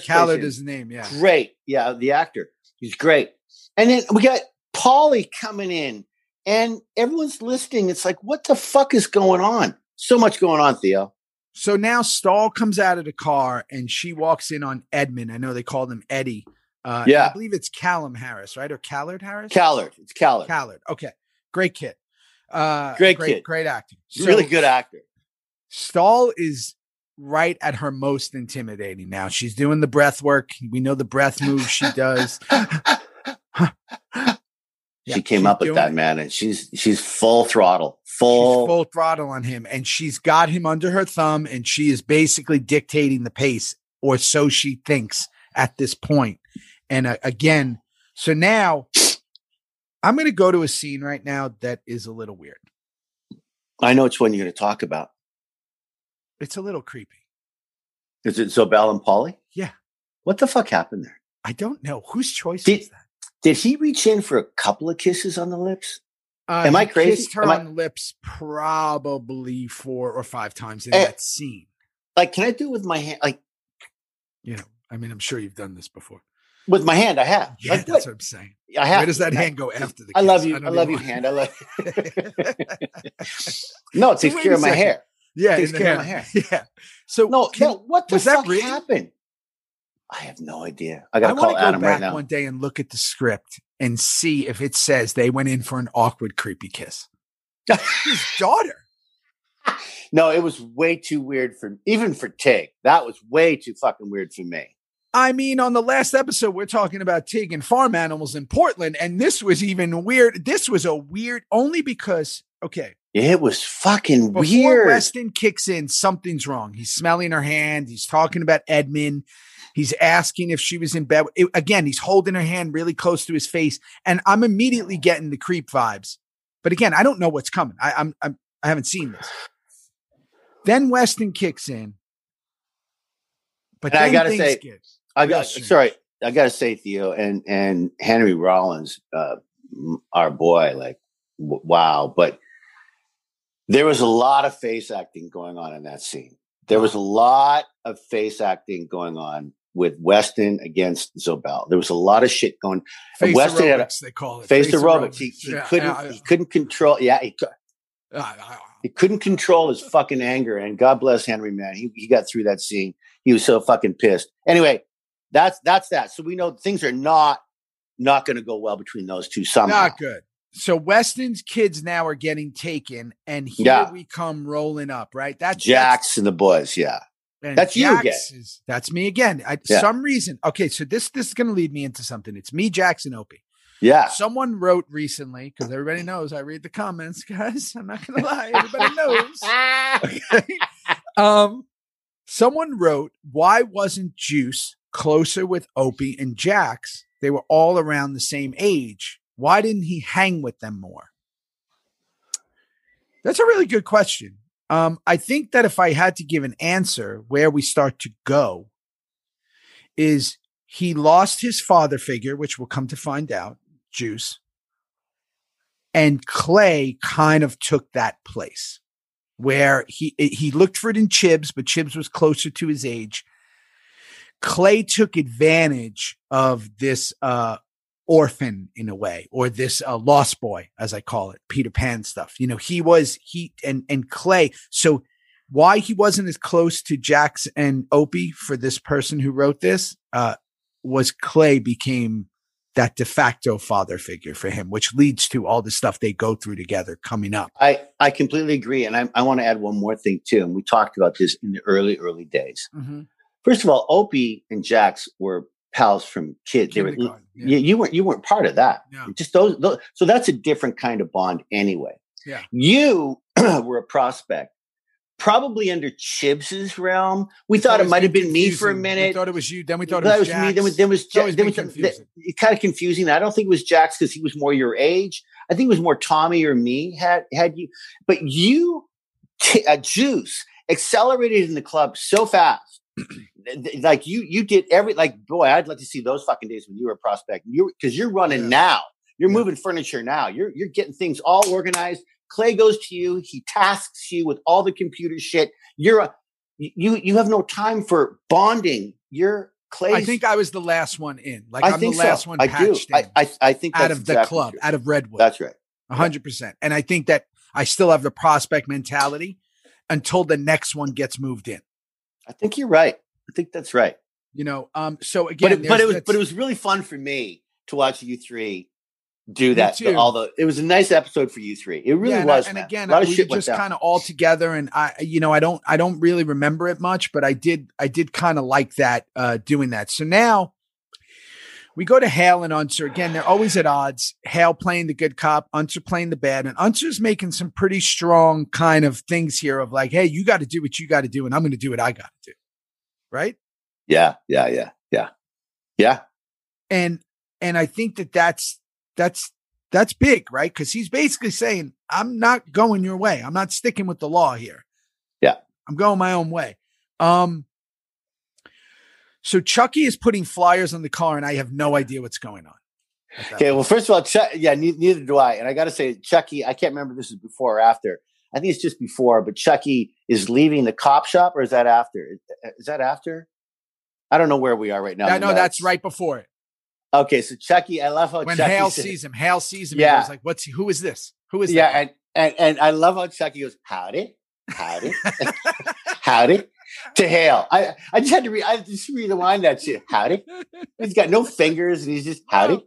Callard Station. is the name. Yeah. great. Yeah, the actor. He's great. And then we got Polly coming in, and everyone's listening. It's like, what the fuck is going on? So much going on, Theo. So now Stahl comes out of the car and she walks in on Edmund. I know they called him Eddie. Uh, Yeah. I believe it's Callum Harris, right? Or Callard Harris? Callard. It's Callard. Callard. Okay. Great kid. Uh, Great great, kid. Great acting. So really good actor. Stahl is right at her most intimidating now. She's doing the breath work. We know the breath moves she does. Yeah, she came up with that it. man, and she's she's full throttle, She's full. full throttle on him, and she's got him under her thumb, and she is basically dictating the pace, or so she thinks at this point. And uh, again, so now I'm going to go to a scene right now that is a little weird. I know which one you're going to talk about. It's a little creepy. Is it Zobelle and Polly? Yeah. What the fuck happened there? I don't know whose choice Did- is that. Did he reach in for a couple of kisses on the lips? Uh, Am I crazy? Kissed her Am I- on the lips probably four or five times in Eh. that scene. Like, can I do it with my hand? Like You know, I mean, I'm sure you've done this before. with my hand, I have. Yeah, like, that's what? I'm saying. I have. Where does that I- hand go after the? I love you. I, don't love you, hand. I love. no, it takes Wait care of my hair. Yeah, Takes care of my hair. Yeah. So No, can- no. What the fuck happened? I have no idea. I got to call go Adam back right now. one day and look at the script and see if it says they went in for an awkward, creepy kiss. His daughter. No, it was way too weird for even for Tig. That was way too fucking weird for me. I mean, on the last episode, we're talking about Tig and farm animals in Portland, and this was even weird. This was a weird only because okay, It was fucking before weird. Weston kicks in, something's wrong. He's smelling her hand. He's talking about Edmund. He's asking if she was in bed. It- again, he's holding her hand really close to his face, and I'm immediately getting the creep vibes. But again, I don't know what's coming. I, I'm, I'm I haven't seen this. Then Weston kicks in, but I gotta say- I got sorry, I gotta say, Theo and and Henry Rollins, uh, our boy, like w- wow. But there was a lot of face acting going on in that scene. There was a lot of face acting going on with Weston against Zobelle. There was a lot of shit going. face Weston had a- aerobics, they call it Face aerobics. He, he Yeah, couldn't. yeah, He couldn't control. Yeah, he. Uh, he couldn't control his fucking anger. And God bless Henry, man. He, he got through that scene. He was so fucking pissed. Anyway, that's that's that. So we know things are not not going to go well between those two somehow. Not good. So Weston's kids now are getting taken, and here Yeah. we come rolling up. Right? That's Jax and the boys. Yeah. and that's you again. Is, that's me again. I, Yeah. Some reason. Okay, so this this is going to lead me into something. It's me, Jackson Opie. Yeah. Someone wrote recently because everybody knows I read the comments, guys. I'm not going to lie. Everybody knows. Okay. um, someone wrote, "Why wasn't Juice closer with Opie and Jax? They were all around the same age. Why didn't he hang with them more?" That's a really good question. Um, I think that if I had to give an answer, where we start to go is he lost his father figure, which we'll come to find out, Juice, and Clay kind of took that place where he he looked for it in Chibs, but Chibs was closer to his age. Clay took advantage of this uh, orphan in a way, or this uh, lost boy, as I call it, Peter Pan stuff. You know, he was he and and Clay. So why he wasn't as close to Jax and Opie for this person who wrote this uh, was Clay became that de facto father figure for him, which leads to all the stuff they go through together coming up. I, I completely agree. And I, I want to add one more thing too. And we talked about this in the early, early days. First of all, Opie and Jax were pals from kids. They were, yeah. you, you weren't you weren't part of that. No. Just those, those. So that's a different kind of bond anyway. Yeah. You were a prospect, probably under Chibs's realm. We thought it might have been been me for a minute. We thought it was you. Then we thought that it was, was me. Then, was- then was It's then was confusing. It's kind of confusing. I don't think it was Jax because he was more your age. I think it was more Tommy or me had had you. But you, t- uh, Juice, accelerated in the club so fast. like you, you did every like boy. I'd like to see those fucking days when you were a prospect. You because you're running Yeah. now. You're Yeah. moving furniture now. You're you're getting things all organized. Clay goes to you. He tasks you with all the computer shit. You're a you you have no time for bonding. You're Clay. I think I was the last one in. Like I I'm think the last so. one I do. patched I, I I think out of the club, true. out of Redwood. That's right. A hundred percent. And I think that I still have the prospect mentality until the next one gets moved in. I think you're right. I think that's right. You know, um, so again, But it, but it was but it was really fun for me to watch you three do that. too. all the it was a nice episode for you three. It really Yeah, and I- was. And, man. again, a lot of we shit just kind of all together, and I, you know, I don't, I don't really remember it much, but I did, I did kind of like that, uh, doing that. So now we go to Hale and Unser again. They're always at odds. Hale playing the good cop, Unser playing the bad, and Unser's making some pretty strong kind of things here of like, hey, you got to do what you got to do, and I'm going to do what I got to do, right? Yeah, yeah, yeah, yeah, yeah. and and I think that that's that's that's big, right? Because he's basically saying, "I'm not going your way. I'm not sticking with the law here. Yeah. I'm going my own way." Um. So Chucky is putting flyers on the car, and I have no idea what's going on. Okay, well, first of all, Chuck, yeah, ne- neither do I. And I got to say, Chucky, I can't remember if this is before or after. I think it's just before, but Chucky is leaving the cop shop, or is that after? Is- that after? I don't know where we are right now. Yeah, no, that's right before it. Okay, so Chucky, I love how When Chucky Hale sees him, Hale sees him. Yeah. He's like, "What's? Who is this? Who is yeah, that?" and, and and I love how Chucky goes, howdy, howdy, howdy to Hale. I I just had to read. I just rewind that shit. Howdy. He's got no fingers, and he's just howdy. and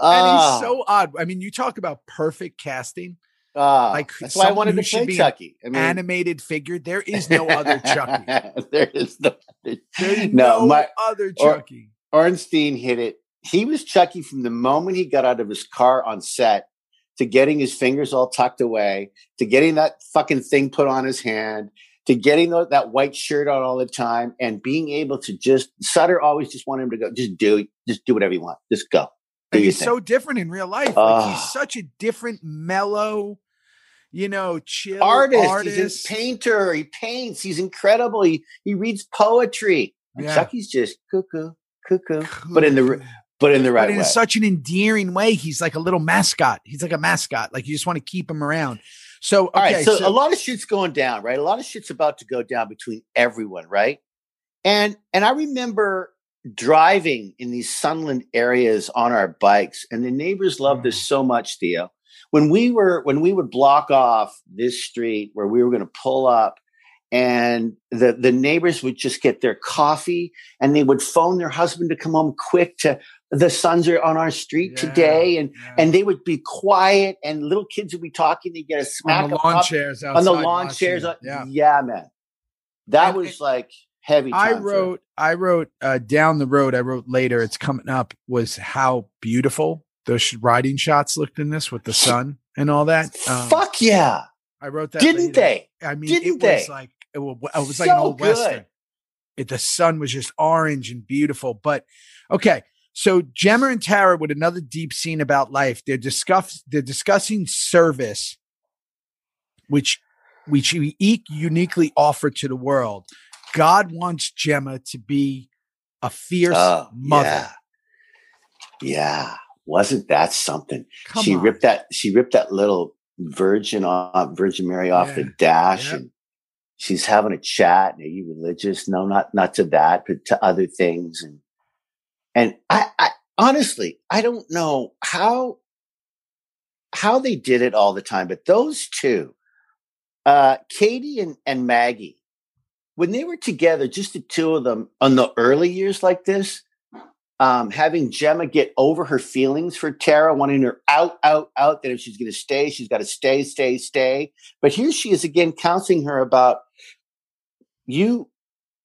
Ah, he's so odd. I mean, you talk about perfect casting. Uh, Like, that's why I wanted to play Chucky. I mean, Animated figure. There is no other Chucky. there is no other. There's No, no, my- other or- Chucky. Ornstein hit it. He was Chucky from the moment he got out of his car on set to getting his fingers all tucked away, to getting that fucking thing put on his hand, to getting tho- that white shirt on all the time, and being able to just Sutter always just wanted him to go, just do, just do whatever you want, just go. Do And he's thing. so different in real life. Like Ah. he's such a different, mellow, you know, chill artist. artist. He's a painter. He paints. He's incredible. He he reads poetry. And Yeah. Chucky's just cuckoo, cuckoo, but in the but in the right but in way. such an endearing way. He's like a little mascot. He's like a mascot. Like you just want to keep him around. So All right, so, so, a lot of shit's going down, right? A lot of shit's about to go down between everyone, right? And and I remember driving in these Sunland areas on our bikes, and the neighbors loved Mm. this so much, Theo. When we were when we would block off this street where we were going to pull up, and the the neighbors would just get their coffee, and they would phone their husband to come home quick to the sons are on our street Yeah, today, and yeah. and they would be quiet, and little kids would be talking. They get a smack on the lawn chairs on the lawn chairs. it. uh, Yeah. Yeah, man. That And- was like heavy. I wrote, I wrote uh, down the road. I wrote later. It's coming up. Was how beautiful those sh- riding shots looked in this with the sun and all that. Um, Fuck yeah! I wrote that. Didn't later. they? I mean, Didn't it was they? like it was, it was like an So old good. western. It, the sun was just orange and beautiful. But okay, so Gemma and Tara with another deep scene about life. They're discuss they're discussing service, which which we each uniquely offer to the world. God wants Gemma to be a fierce Oh, mother. yeah, yeah. Wasn't that something? Come she on. ripped that. She ripped that little Virgin off Virgin Mary off Yeah. the dash, Yep. and she's having a chat. Are you religious? No, not not to that, but to other things. And and I, I honestly, I don't know how how they did it all the time, but those two, uh, Katey and, and Maggie, when they were together, just the two of them on the early years like this, um, having Gemma get over her feelings for Tara, wanting her out, out, out, that if she's going to stay, she's got to stay, stay, stay. But here she is again counseling her about you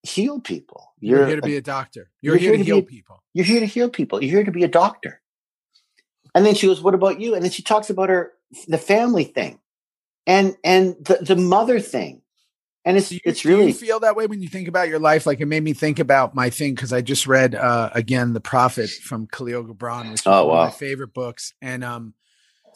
heal people. You're, here to be a doctor. You're, you're here, here to to heal be- people. you're here to heal people. You're here to be a doctor. And then she goes, "What about you?" And then she talks about her the family thing, and and the the mother thing, and it's Do you, it's do you really feel that way when you think about your life? Like it made me think about my thing because I just read uh, again The Prophet from Kahlil Gibran, which is Oh, one wow. of my favorite books. And um,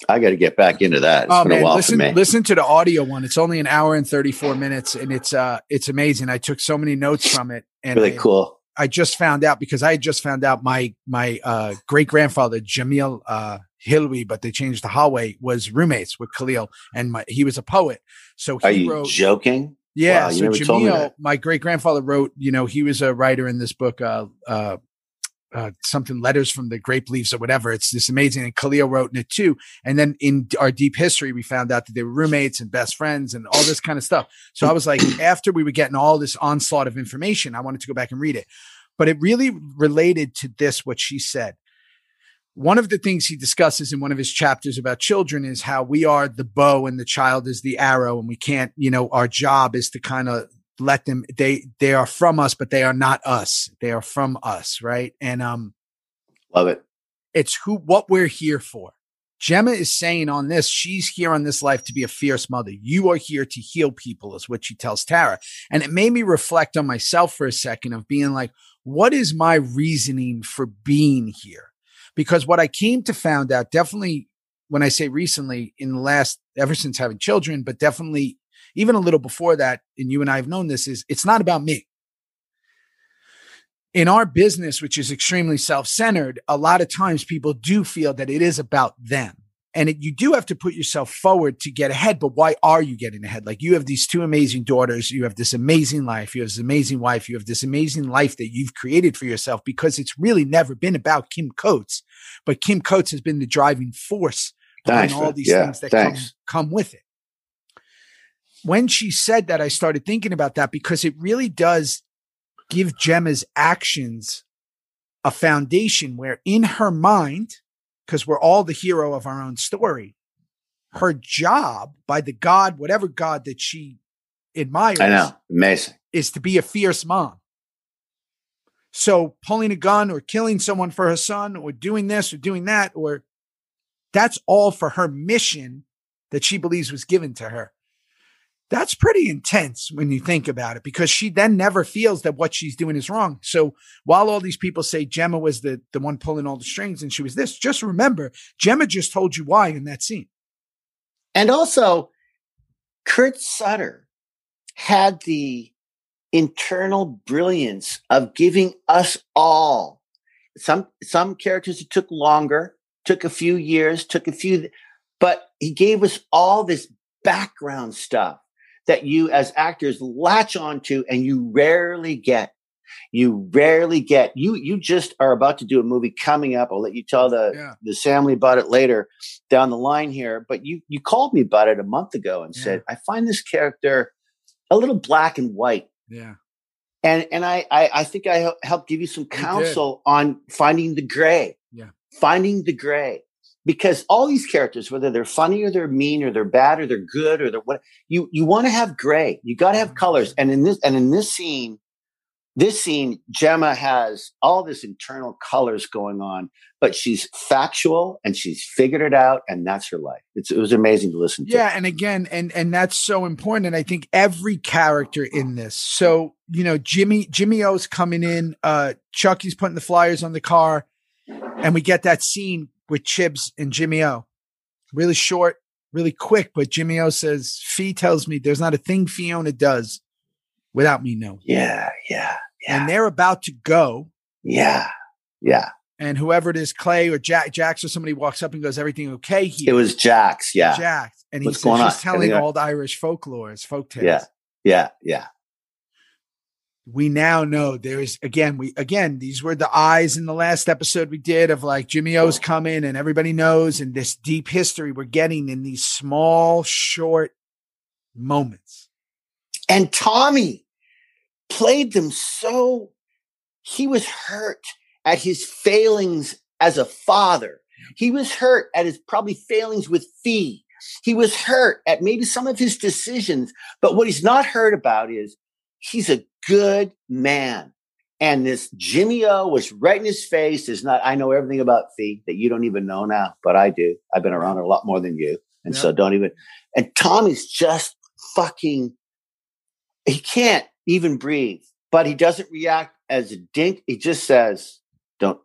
I got to get back into that. It's oh been a man, while listen listen to the audio one. It's only an hour and thirty four minutes, and it's uh it's amazing. I took so many notes from it, and really cool. I just found out because I just found out my my uh, great grandfather Jamil uh, Hilwi, but they changed the Hallway was roommates with Khalil, and my, he was a poet. So he Are you wrote. joking? Yeah, Wow, so never told me Jamil, my great grandfather wrote, you know, he was a writer in this book, uh, uh, uh, something letters from the grape leaves or whatever. It's this amazing. And Kahlil wrote in it too. And then in our deep history, we found out that they were roommates and best friends and all this kind of stuff. So I was like, after we were getting all this onslaught of information, I wanted to go back and read it. But it really related to this, what she said. One of the things he discusses in one of his chapters about children is how we are the bow and the child is the arrow, and we can't, you know, our job is to kind of let them they they are from us, but they are not us. They are from us, right? And um Love it. it's who what we're here for. Gemma is saying on this, she's here on this life to be a fierce mother. You are here to heal people, is what she tells Tara. And it made me reflect on myself for a second of being like, what is my reasoning for being here? Because what I came to found out, definitely when I say recently, in the last ever since having children, but definitely even a little before that, and you and I have known this, is it's not about me in our business, which is extremely self centered, a lot of times people do feel that it is about them. And it, you do have to put yourself forward to get ahead. But why are you getting ahead? Like you have these two amazing daughters. You have this amazing life. You have this amazing wife. You have this amazing life that you've created for yourself because it's really never been about Kim Coates. But Kim Coates has been the driving force behind Thanks, all these Yeah, things that come, come with it. When she said that, I started thinking about that because it really does give Gemma's actions a foundation where in her mind, because we're all the hero of our own story, her job by the God, whatever God that she admires, I know. Amazing. is to be a fierce mom. So pulling a gun or killing someone for her son or doing this or doing that, or that's all for her mission that she believes was given to her. That's pretty intense when you think about it because she then never feels that what she's doing is wrong. So while all these people say Gemma was the, the one pulling all the strings and she was this, just remember Gemma just told you why in that scene. And also, Kurt Sutter had the internal brilliance of giving us all some some characters it took longer, took a few years, took a few, but he gave us all this background stuff that you as actors latch onto and you rarely get. You rarely get. You you just are about to do a movie coming up. I'll let you tell the Yeah. the family about it later down the line here. But you you called me about it a month ago and Yeah. said I find this character a little black and white. Yeah. And and I I, I think I hel- helped give you some counsel on finding the gray. Yeah. Finding the gray. Because all these characters, whether they're funny or they're mean or they're bad or they're good or they're what you you want to have gray. You got to have colors. And in this and in this scene, this scene, Gemma has all this internal colors going on, but she's factual and she's figured it out, and that's her life. It's, it was amazing to listen to. Yeah, and again, and and that's so important. And I think every character in this. So you know, Jimmy Jimmy O's coming in. Uh, Chucky's putting the flyers on the car, and we get that scene with Chibs and Jimmy O. Really short, really quick. But Jimmy O says, "Fee tells me there's not a thing Fiona does without me knowing." yeah, yeah, yeah, And they're about to go, yeah, yeah. and whoever it is, Clay or Jack, Jax or somebody walks up and goes, "Everything okay here?" It was Jax. Yeah, Jax, and he What's says, "She's telling Everything- old Irish folklores, folk tales." yeah, yeah, yeah. We now know there's again we again these were the eyes in the last episode we did of like Jimmy O's coming and everybody knows and this deep history we're getting in these small short moments. And Tommy played them so he was hurt at his failings as a father. He was hurt at his probably failings with Fee. He was hurt at maybe some of his decisions, but what he's not hurt about is he's a good man. And this Jimmy O was right in his face. Is not, I know everything about Fee that you don't even know now, but I do. I've been around a lot more than you. And so don't even, and Tommy's just fucking, he can't even breathe, but he doesn't react as a dink. He just says, don't,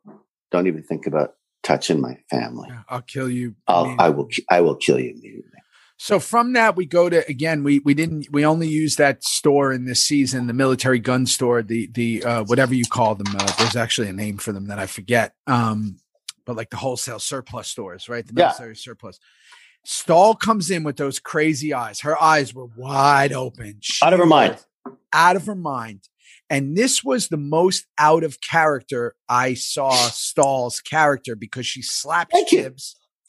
don't even think about touching my family. I'll kill you. I'll, I will, I will kill you immediately. So from that we go to again we we didn't we only use that store in this season the military gun store the the uh, whatever you call them uh, there's actually a name for them that I forget um but like the wholesale surplus stores right the Yeah. military surplus Stahl comes in with those crazy eyes her eyes were wide open She Out of her mind. out of her mind and this was the most out of character I saw Stahl's character because she slapped Thank you.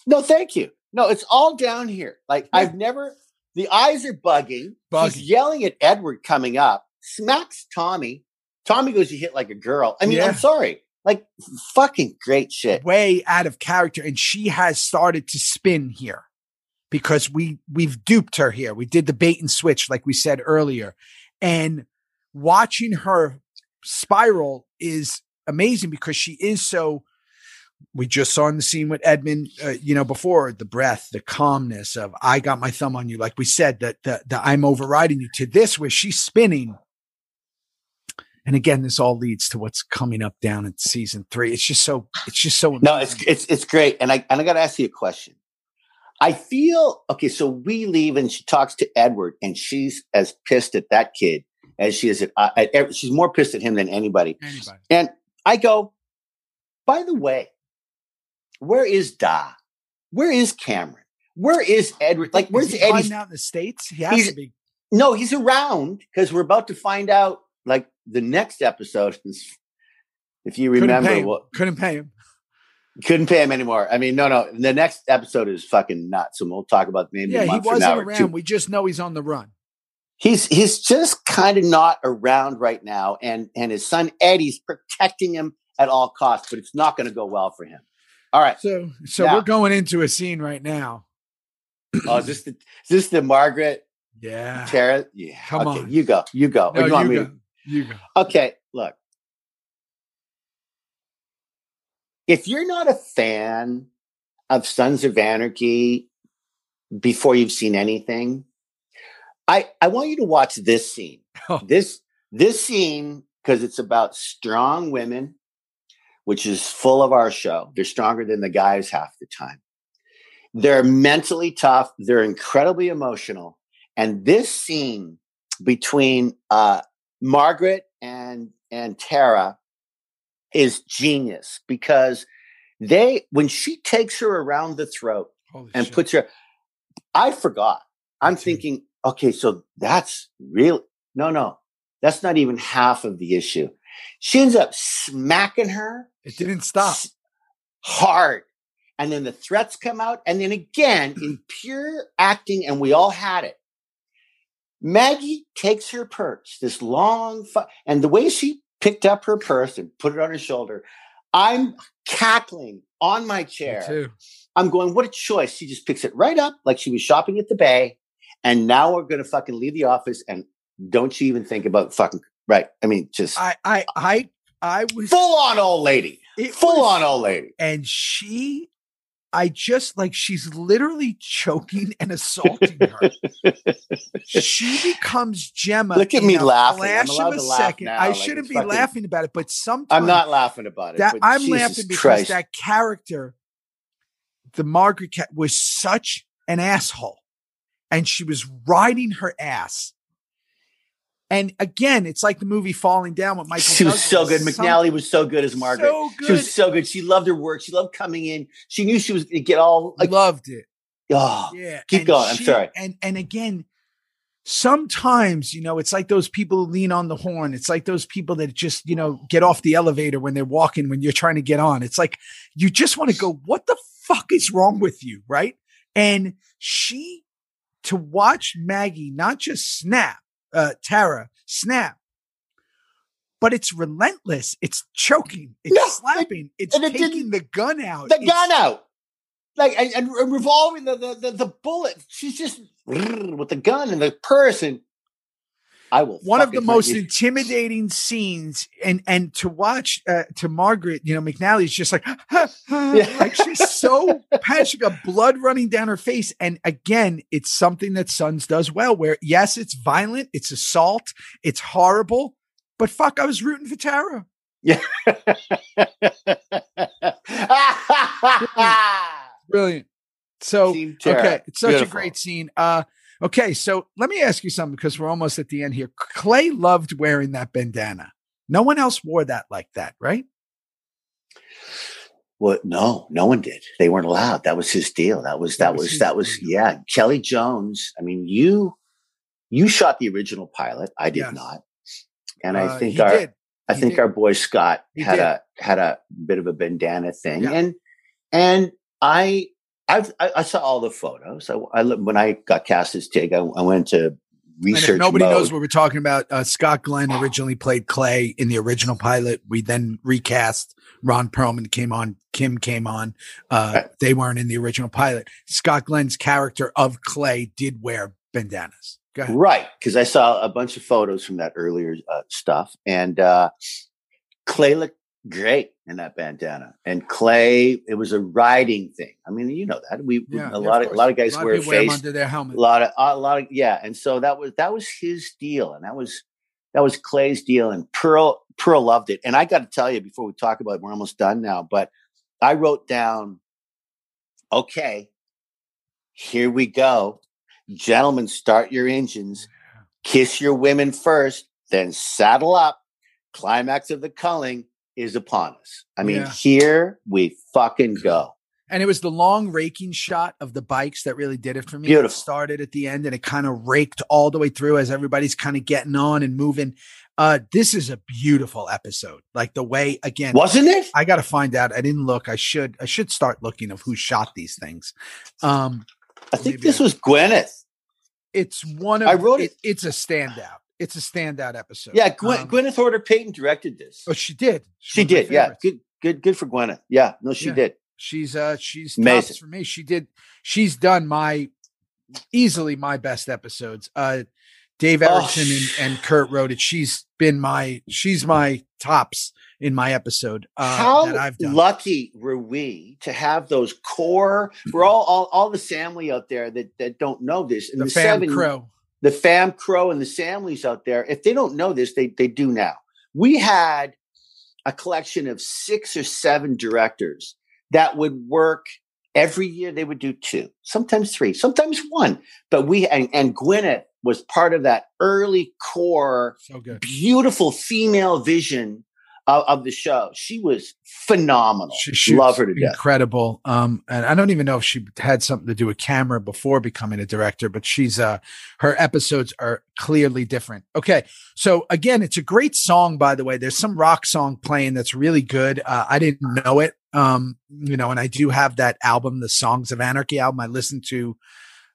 No, thank you. No, it's all down here. Like I've never, the eyes are bugging. Bugging. She's yelling at Edward coming up, smacks Tommy. Tommy goes, you hit like a girl. I mean, Yeah. I'm sorry. Like fucking great shit. way out of character and she has started to spin here because we we've duped her here we did the bait and switch like we said earlier and watching her spiral is amazing because she is so we just saw in the scene with Edmund, uh, you know, before the breath, the calmness of I got my thumb on you, like we said, that the, the I'm overriding you to this where she's spinning. And again, this all leads to what's coming up down in season three. It's just so, it's just so. No, it's it's it's great. And I and I got to ask you a question. I feel okay. So we leave, and she talks to Edward, and she's as pissed at that kid as she is at, uh, at she's more pissed at him than anybody. anybody. And I go, by the way, where is Da? Where is Cameron? Where is Edward? Like, where's Is he Eddie? out in the states? He has He's- to be. No, he's around because we're about to find out. Like the next episode is, if you Couldn't remember, what Couldn't pay him. couldn't pay him anymore. I mean, no, no. The next episode is fucking nuts, and we'll talk about maybe Yeah, he wasn't around. We just know he's on the run. He's he's just kind of not around right now, and and his son Eddie's protecting him at all costs, but it's not going to go well for him. All right, So, so Now- we're going into a scene right now. oh, is this the is this the Margaret Yeah. Tara? Yeah. Come okay, on. you go. You go. No, you want you go. to- You go. Okay, look. If you're not a fan of Sons of Anarchy before you've seen anything, I I want you to watch this scene. Oh. This this scene because it's about strong women, which is full of our show. They're stronger than the guys half the time. They're mentally tough. They're incredibly emotional. And this scene between uh, Margaret and and Tara is genius because they when she takes her around the throat Holy and shit. puts her I forgot. I'm thinking, okay, so that's real no, no. That's not even half of the issue. She ends up smacking her it didn't stop. hard. And then the threats come out. And then again, in pure acting, and we all had it. Maggie takes her purse, this long, fu- and the way she picked up her purse and put it on her shoulder, I'm cackling on my chair. too. I'm going, what a choice. She just picks it right up like she was shopping at the bay. And now we're going to fucking leave the office. And don't you even think about fucking, right? I mean, just I I I I was full on old lady. Full was- on old lady. and she I just like she's literally choking and assaulting her. she becomes Gemma. Look at me laughing. Flash I'm of a second. now, I like shouldn't be fucking- laughing about it, but sometimes I'm not laughing about it. that I'm Jesus laughing because Christ. that character, the Margaret cat, was such an asshole, and she was riding her ass. And again, it's like the movie Falling Down with Michael. she was so good. McNally was so good as Margaret. So She was so good. She loved her work. She loved coming in. She knew she was going to get all like, Loved it. oh, Yeah. keep and going. I'm sorry. And and again, sometimes, you know, it's like those people who lean on the horn. It's like those people that just, you know, get off the elevator when they're walking when you're trying to get on. It's like you just want to go, what the fuck is wrong with you? Right. And she to watch Maggie not just snap, uh, Tara snap, but it's relentless. It's choking. It's it- slapping. It's it taking the gun out. the It's- gun out. Like and, and revolving the, the the the bullet. She's just with the gun and the purse and I will. one of the most you. intimidating scenes and and to watch uh, to margaret you know mcnally's just like like she's so passionate she got blood running down her face. And again it's something that sons does well where yes it's violent it's assault it's horrible but fuck i was rooting for tara. Yeah. brilliant. So okay it's such a great scene. Uh okay so let me ask you something because we're almost at the end here clay loved wearing that bandana no one else wore that like that right Well, no, no one did. They weren't allowed. That was his deal. That was That that was was that was yeah. Kelly Jones. I mean, you you shot the original pilot. I did Yes. not, and Uh, I think our did. I He think did. our boy Scott He had did. a had a bit of a bandana thing, Yeah. and and I I've, I I saw all the photos. I, I when I got cast as Tig, I, I went to And research. if nobody mode. knows what we're talking about, uh, Scott Glenn originally played Clay in the original pilot. We then recast. Ron Perlman came on. Kim came on. Uh, Right. They weren't in the original pilot. Scott Glenn's character of Clay did wear bandanas. Right, because I saw a bunch of photos from that earlier uh, stuff, and uh, Clay looked great in that bandana. And Clay, it was a riding thing. I mean, you know that we Yeah, a lot of, a lot of guys lot wear 'em face, under their helmet. a lot of a lot of yeah, and so that was that was his deal, and that was that was Clay's deal, and Pearl Pearl loved it. And I got to tell you before we talk about it, we're almost done now, but I wrote down, okay, here we go, gentlemen, start your engines, kiss your women first, then saddle up. Climax of the culling is upon us. I mean, Yeah. here we fucking go. And it was the long raking shot of the bikes that really did it for me. Beautiful. It started at the end and it kind of raked all the way through as everybody's kind of getting on and moving. Uh, this is a beautiful episode. Like the way again, Wasn't it? I got to find out. I didn't look. I should. I should start looking of who shot these things. Um, I think this I- was Gwyneth. it's one of. I wrote it- It's a standout. It's a standout episode. Yeah, Gwen, Um, Gwyneth Horder-Payton directed this. Oh, she did. She one did. Yeah. Good, good, good for Gwyneth. Yeah. No, she Yeah. did. She's uh she's Amazing. for me. She did she's done my easily my best episodes. Uh, Dave Oh, and, and Kurt wrote it. She's been my she's my tops in my episode uh, How that I've done. lucky were we to have those core? We're all all, all the family out there that, that don't know this. In the the, fam seven, crow. The fam crow and the families out there, if they don't know this, they they do now. We had a collection of six or seven directors that would work every year. They would do two, sometimes three, sometimes one. But we and, and Gwyneth was part of that early core So beautiful female vision of, of the show. She was phenomenal. She shoots Love her to death. incredible. Um, and I don't even know if she had something to do with camera before becoming a director, but she's uh her episodes are clearly different. Okay, so again, it's a great song, by the way. There's some rock song playing that's really good. Uh, I didn't know it, um, you know, and I do have that album, the Songs of Anarchy album. I listened to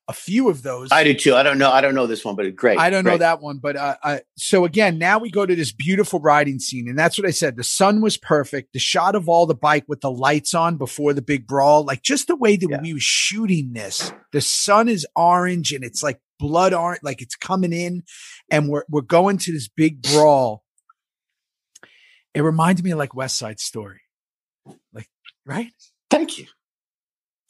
a few of those. I do too. I don't know. I don't know this one, but great. I don't know that one, but uh, uh, so again, now we go to this beautiful riding scene, and that's what I said. The sun was perfect. The shot of all the bike with the lights on before the big brawl, like just the way that Yeah. we were shooting this. The sun is orange, and it's like blood orange, like it's coming in, and we're we're going to this big brawl. It reminded me of like West Side Story, like right. Thank you.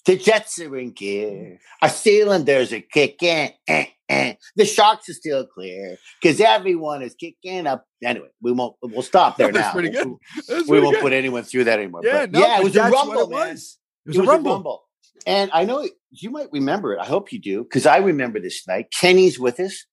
The Jets are in gear. Our cylinders are kicking. Eh, eh. The Sharks are still clear because everyone is kicking up. Anyway, we won't. We'll stop there That's now. pretty good. We, we won't put anyone through that anymore. Yeah, no, yeah, it was a that's rumble, it man. was. It was, a, rumble. And I know you might remember it. I hope you do, because I remember this night. Kenny's with us,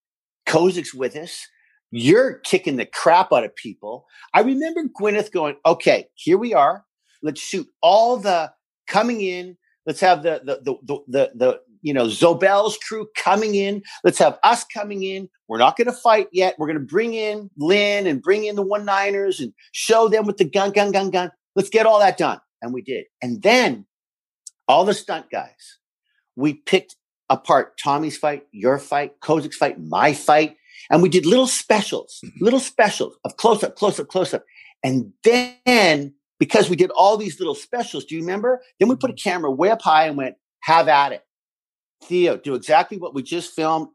Kozik's with us. You're kicking the crap out of people. I remember Gwyneth going, okay, here we are. Let's shoot all the coming in. Let's have the the the the, the, the you know Zobelle's crew coming in. Let's have us coming in. We're not going to fight yet. We're going to bring in Lynn and bring in the one niners and show them with the gun, gun, gun, gun. Let's get all that done. And we did. And then all the stunt guys, we picked apart Tommy's fight, your fight, Kozik's fight, my fight. And we did little specials, mm-hmm. little specials of close up, close up, close up. And then because we did all these little specials, do you remember? Then we put a camera way up high and went, have at it. Theo, do exactly what we just filmed.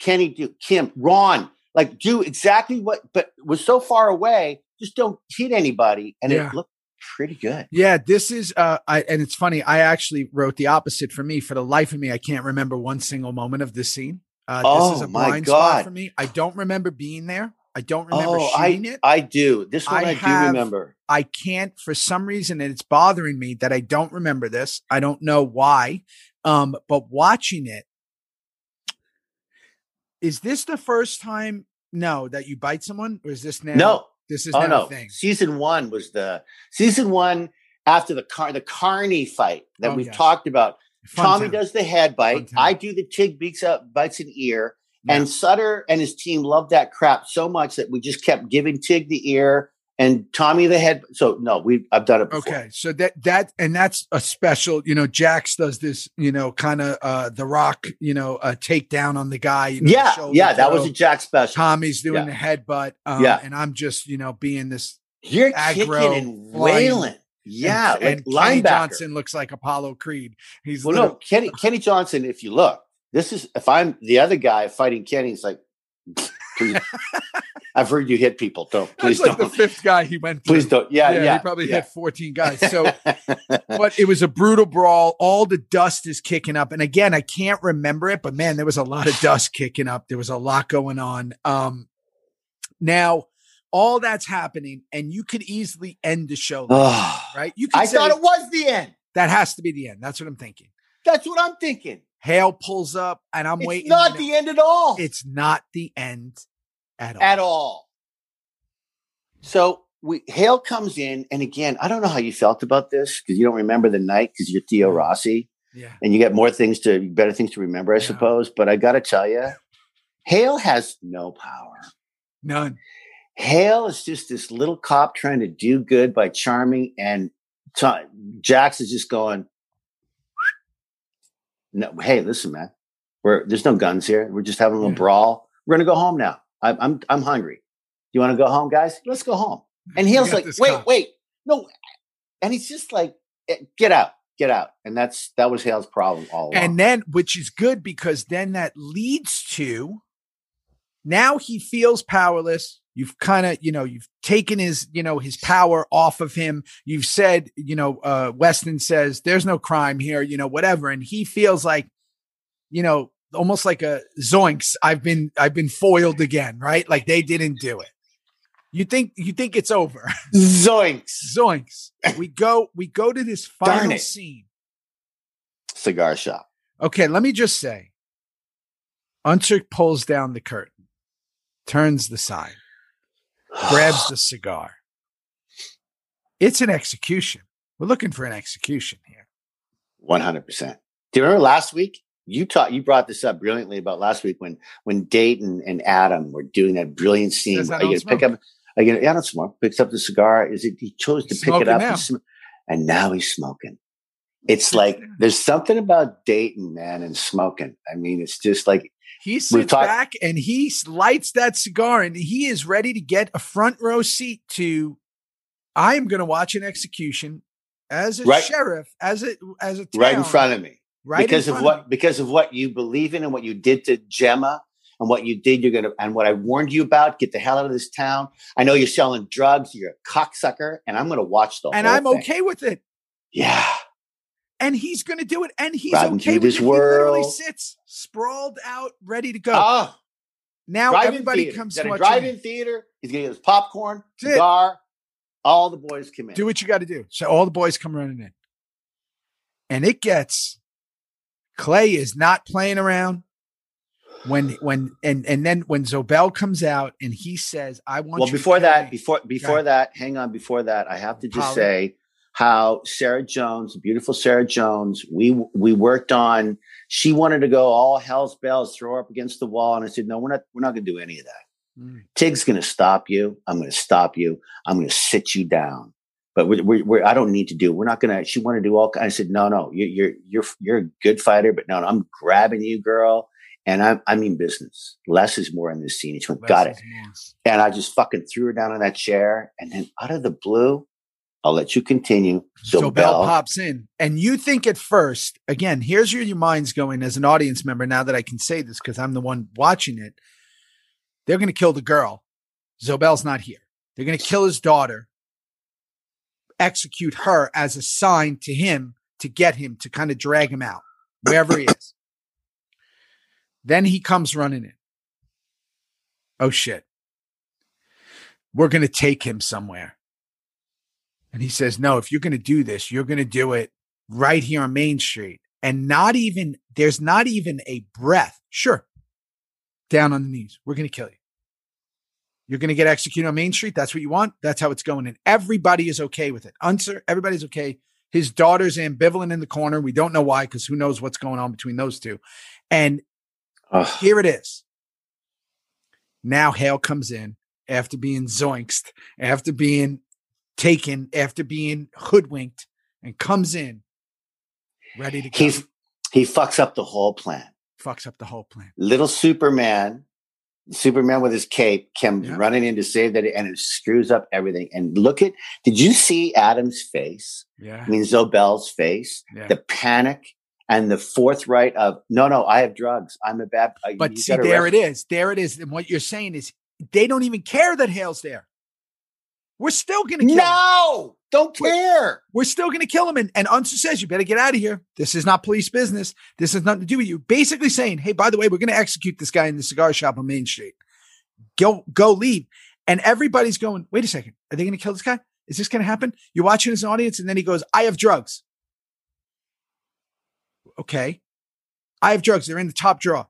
Kenny, do Kim, Ron, like do exactly what, but was so far away, just don't hit anybody. And Yeah. it looked pretty good. Yeah, this is uh I and it's funny, I actually wrote the opposite for me. For the life of me, I can't remember one single moment of this scene. Uh this is Oh, a my blind spot for me. I don't remember being there. I don't remember oh, shooting I, it. I do. This one I I, have- do remember. I can't for some reason and it's bothering me that I don't remember this. I don't know why. Um, but watching it, is this the first time no that you bite someone? Or is this now no, this is oh no. thing? Season one was the season one after the car the Carney fight that Oh, we've yes. talked about. Fun Tommy time. does the head bite. I do the Tig beats up bites an ear. Yeah. And Sutter and his team loved that crap so much that we just kept giving Tig the ear and Tommy the head. So no, we I've done it before. Okay, so that that and that's a special. You know, Jax does this. You know, kind of uh the Rock. You know, uh takedown on the guy. You know, Yeah, yeah, that was a Jack special. Tommy's doing Yeah. the headbutt. Um, Yeah. and I'm just you know being this. You're aggro, kicking and wailing. Yeah, and, like and Kenny. Johnson looks like Apollo Creed. He's Well, little, no, Kenny Kenny Johnson. If you look, this is if I'm the other guy fighting Kenny. It's like, I've heard you hit people. Don't please That's like don't. the fifth guy he went. Through. please don't. Yeah, yeah. he probably yeah. hit 14 guys. So, but it was a brutal brawl. All the dust is kicking up, and again, I can't remember it, but man, there was a lot of dust kicking up. There was a lot going on. Um, now all that's happening, and you could easily end the show, right? You could I say thought it was the end. that has to be the end. That's what I'm thinking. That's what I'm thinking. Hale pulls up, and I'm It's waiting. It's not the end at all. It's not the end at all. at all. So we Hale comes in, and again, I don't know how you felt about this because you don't remember the night because you're Theo Rossi Yeah. and you got more things to better things to remember, I Yeah. suppose. But I got to tell you, Hale has no power. None. Hale is just this little cop trying to do good by charming, and T- Jax is just going, "No, hey, listen, man, we're there's no guns here. We're just having a little Yeah. brawl. We're gonna go home now. I'm I'm I'm hungry. You want to go home, guys? Let's go home." And Hale's like, "Wait, cop. wait, no," and he's just like, "Eh, "Get out." get out. And that's that was Hale's problem all along. And then, which is good because then that leads to now he feels powerless. You've kind of, you know, you've taken his, you know, his power off of him. You've said, you know, uh, Weston says there's no crime here, you know, whatever. And he feels like, you know, almost like a zoinks. I've been, I've been foiled again, right? Like they didn't do it. You think, you think it's over. Zoinks. zoinks. We go, we go to this final scene. Cigar shop. Okay, let me just say Unser pulls down the curtain, turns the sign, grabs the cigar. It's an execution. We're looking for an execution here. One hundred percent. Do you remember last week? You taught you brought this up brilliantly about last week when when Dayton and Adam were doing that brilliant scene. Says, "I don't pick up I get yeah, I don't smoke. Picks up the cigar. Is it he chose to He's pick it up now. and, sm- and now he's smoking. It's like there's something about Dayton, man, and smoking. I mean, it's just like He sits back and he lights that cigar and he is ready to get a front row seat to I am going to watch an execution as a Right. sheriff, as a as a right in front of me. right because of what me. because of what you believe in and what you did to Gemma and what you did you're gonna and what I warned you about get the hell out of this town I know you're selling drugs you're a cocksucker and I'm gonna watch the and I'm thing. okay with it. yeah and he's going to do it, and he's Riding okay with it. He literally sits sprawled out, ready to go. oh now everybody theater. comes to a watch. drive-in theater he's gonna get his popcorn That's it. cigar all the boys come in Do what you got to do. So all the boys come running in, and it gets. Clay is not playing around. When when and and then when Zobelle comes out and he says, "I want." well you to before that before before that hang on before that i have to just say how sarah jones beautiful sarah jones we we worked on she wanted to go all hell's bells throw her up against the wall and i said no we're not we're not going to do any of that Mm. tig's going to stop you i'm going to stop you i'm going to sit you down but we're, we're, we're i don't need to do we're not going to she wanted to do all i said no no You're you're you're you're a good fighter but no, no i'm grabbing you girl and I, I mean business. Less is more in this scene. She went, Less got it. more. And I just fucking threw her down on that chair. And then out of the blue, I'll let you continue. So, So, Bell pops in, and you think at first, again, here's where your mind's going as an audience member. Now that I can say this because I'm the one watching it, they're going to kill the girl. Zobelle's not here. They're going to kill his daughter, execute her as a sign to him to get him to kind of drag him out wherever he is. Then he comes running in. Oh shit. We're going to take him somewhere. And he says, No, if you're going to do this, you're going to do it right here on Main Street. And not even, there's not even a breath. Sure. Down on the knees. We're going to kill you. You're going to get executed on Main Street. That's what you want. That's how it's going. And everybody is okay with it. Unser, everybody's okay. His daughter's ambivalent in the corner. We don't know why, because who knows what's going on between those two. And Ugh. here it is. Now Hale comes in after being zoinked, after being taken, after being hoodwinked, and comes in ready to go. he, he fucks up the whole plan. fucks up the whole plan. Little Superman, Superman with his cape, comes Yeah. running in to save that, and it screws up everything. And look at, did you see Adam's face? Yeah. I mean, Zobelle's face, Yeah. the panic and the forthright of, no, no, I have drugs. I'm a bad. uh, But see, there it is. There it is. And what you're saying is they don't even care that Hale's there. We're still going to kill him. No, don't care. We're still going to kill him. And, and Unser says, you better get out of here. This is not police business. This has nothing to do with you. Basically saying, hey, by the way, we're going to execute this guy in the cigar shop on Main Street. Go, go leave. And everybody's going, wait a second. Are they going to kill this guy? Is this going to happen? You're watching as an audience. And then he goes, I have drugs. Okay. I have drugs. They're in the top drawer.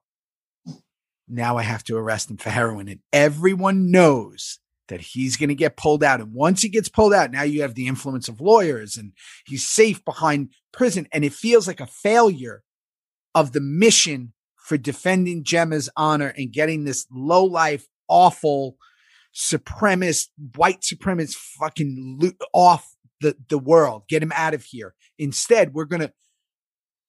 Now I have to arrest him for heroin. And everyone knows that he's going to get pulled out. And once he gets pulled out, now you have the influence of lawyers and he's safe behind prison. And it feels like a failure of the mission for defending Gemma's honor and getting this low life, awful, supremacist, white supremacist fucking lo- off the, the world. Get him out of here. Instead, we're going to,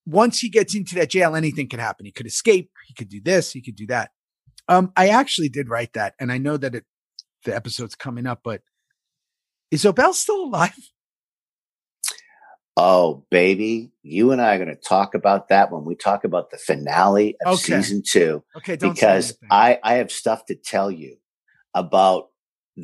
once he gets into that jail, anything could happen. He could escape. He could do this. He could do that. Um, I actually did write that, and I know that it the episode's coming up, but is Zobelle still alive? Oh, baby, you and I are going to talk about that when we talk about the finale of Okay. season two, Okay, don't because. I, I have stuff to tell you about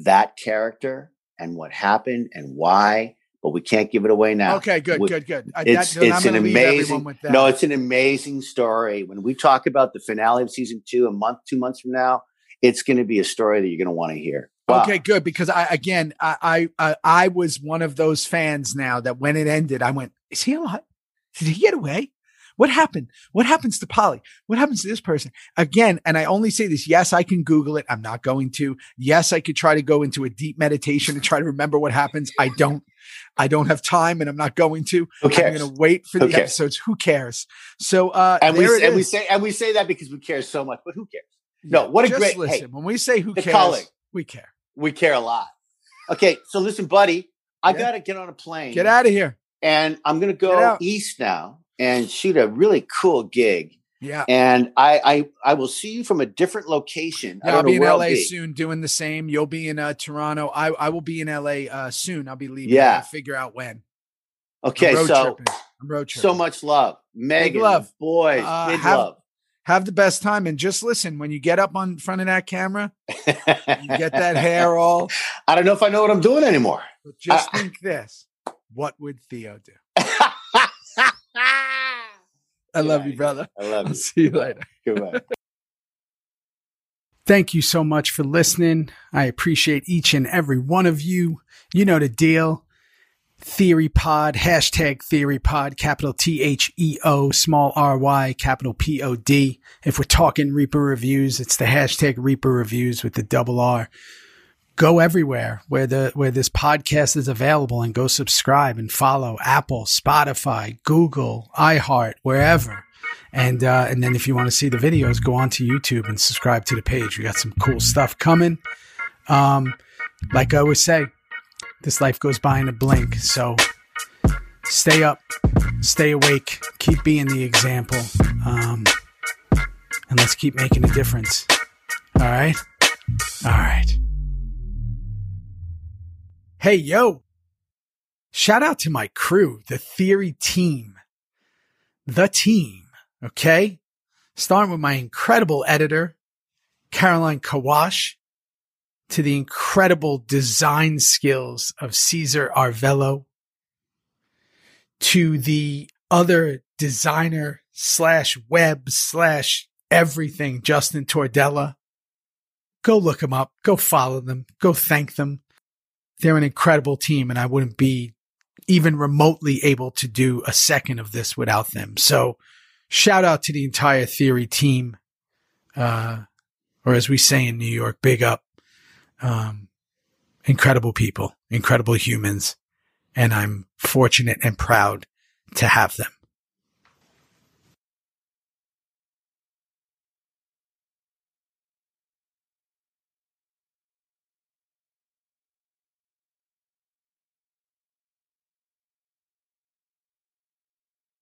that character and what happened and why, but we can't give it away now. Okay, good, we- good, good. I, it's that, it's I'm an amazing, with that. no, it's an amazing story. When we talk about the finale of season two, a month, two months from now, it's going to be a story that you're going to want to hear. Wow. Okay, good. Because I again, I, I I was one of those fans now that when it ended, I went, "Is he alive? Did he get away? What happened? What happens to Polly? What happens to this person?" Again, and I only say this. Yes, I can Google it. I'm not going to. Yes, I could try to go into a deep meditation and try to remember what happens. I don't. I don't have time, and I'm not going to. Who I'm going to wait for Who the cares? episodes. Who cares? So, uh, and we and we say and we say that because we care so much, but who cares? No, what a Just great- listen. hey, when we say who cares, we care. We care a lot. Okay, so listen, buddy, I Yeah. got to get on a plane. Get out of here. and I'm going to go east now and shoot a really cool gig. Yeah. And I I, I will see you from a different location. Yeah, I'll be in LA soon doing the same. You'll be in uh, Toronto. I, I will be in LA uh, soon. I'll be leaving. Yeah. Figure out when. Okay, so tripping. I'm road tripping. so much love, Megan, love. boys, Uh, big have- love. Have the best time and just listen. When you get up on front of that camera, you get that hair all. I don't know if I know what I'm doing anymore. But just I- think this: What would Theo do? I I love you, brother. I love I'll you. see you later. Goodbye. Thank you so much for listening. I appreciate each and every one of you. You know the deal. Theory Pod, hashtag Theory Pod, capital T H E O, small R Y, capital P O D. If we're talking Reaper reviews, it's the hashtag Reaper reviews with the double R. Go everywhere where the where this podcast is available and go subscribe and follow Apple, Spotify, Google, iHeart, wherever. And uh, and then if you want to see the videos, go on to YouTube and subscribe to the page. We got some cool stuff coming. Um, like I always say, this life goes by in a blink. So stay up, stay awake, keep being the example, um, and let's keep making a difference. All right, all right. Hey yo! Shout out to my crew, the Theory team, the team. Okay, starting with my incredible editor, Caroline Kawash to the incredible design skills of Caesar Arvello, to the other designer slash web slash everything, Justin Tordella. Go look them up. Go follow them. Go thank them. They're an incredible team, and I wouldn't be even remotely able to do a second of this without them. So, shout out to the entire Theory team. Uh, or as we say in New York, big up um, incredible people, incredible humans, and I'm fortunate and proud to have them.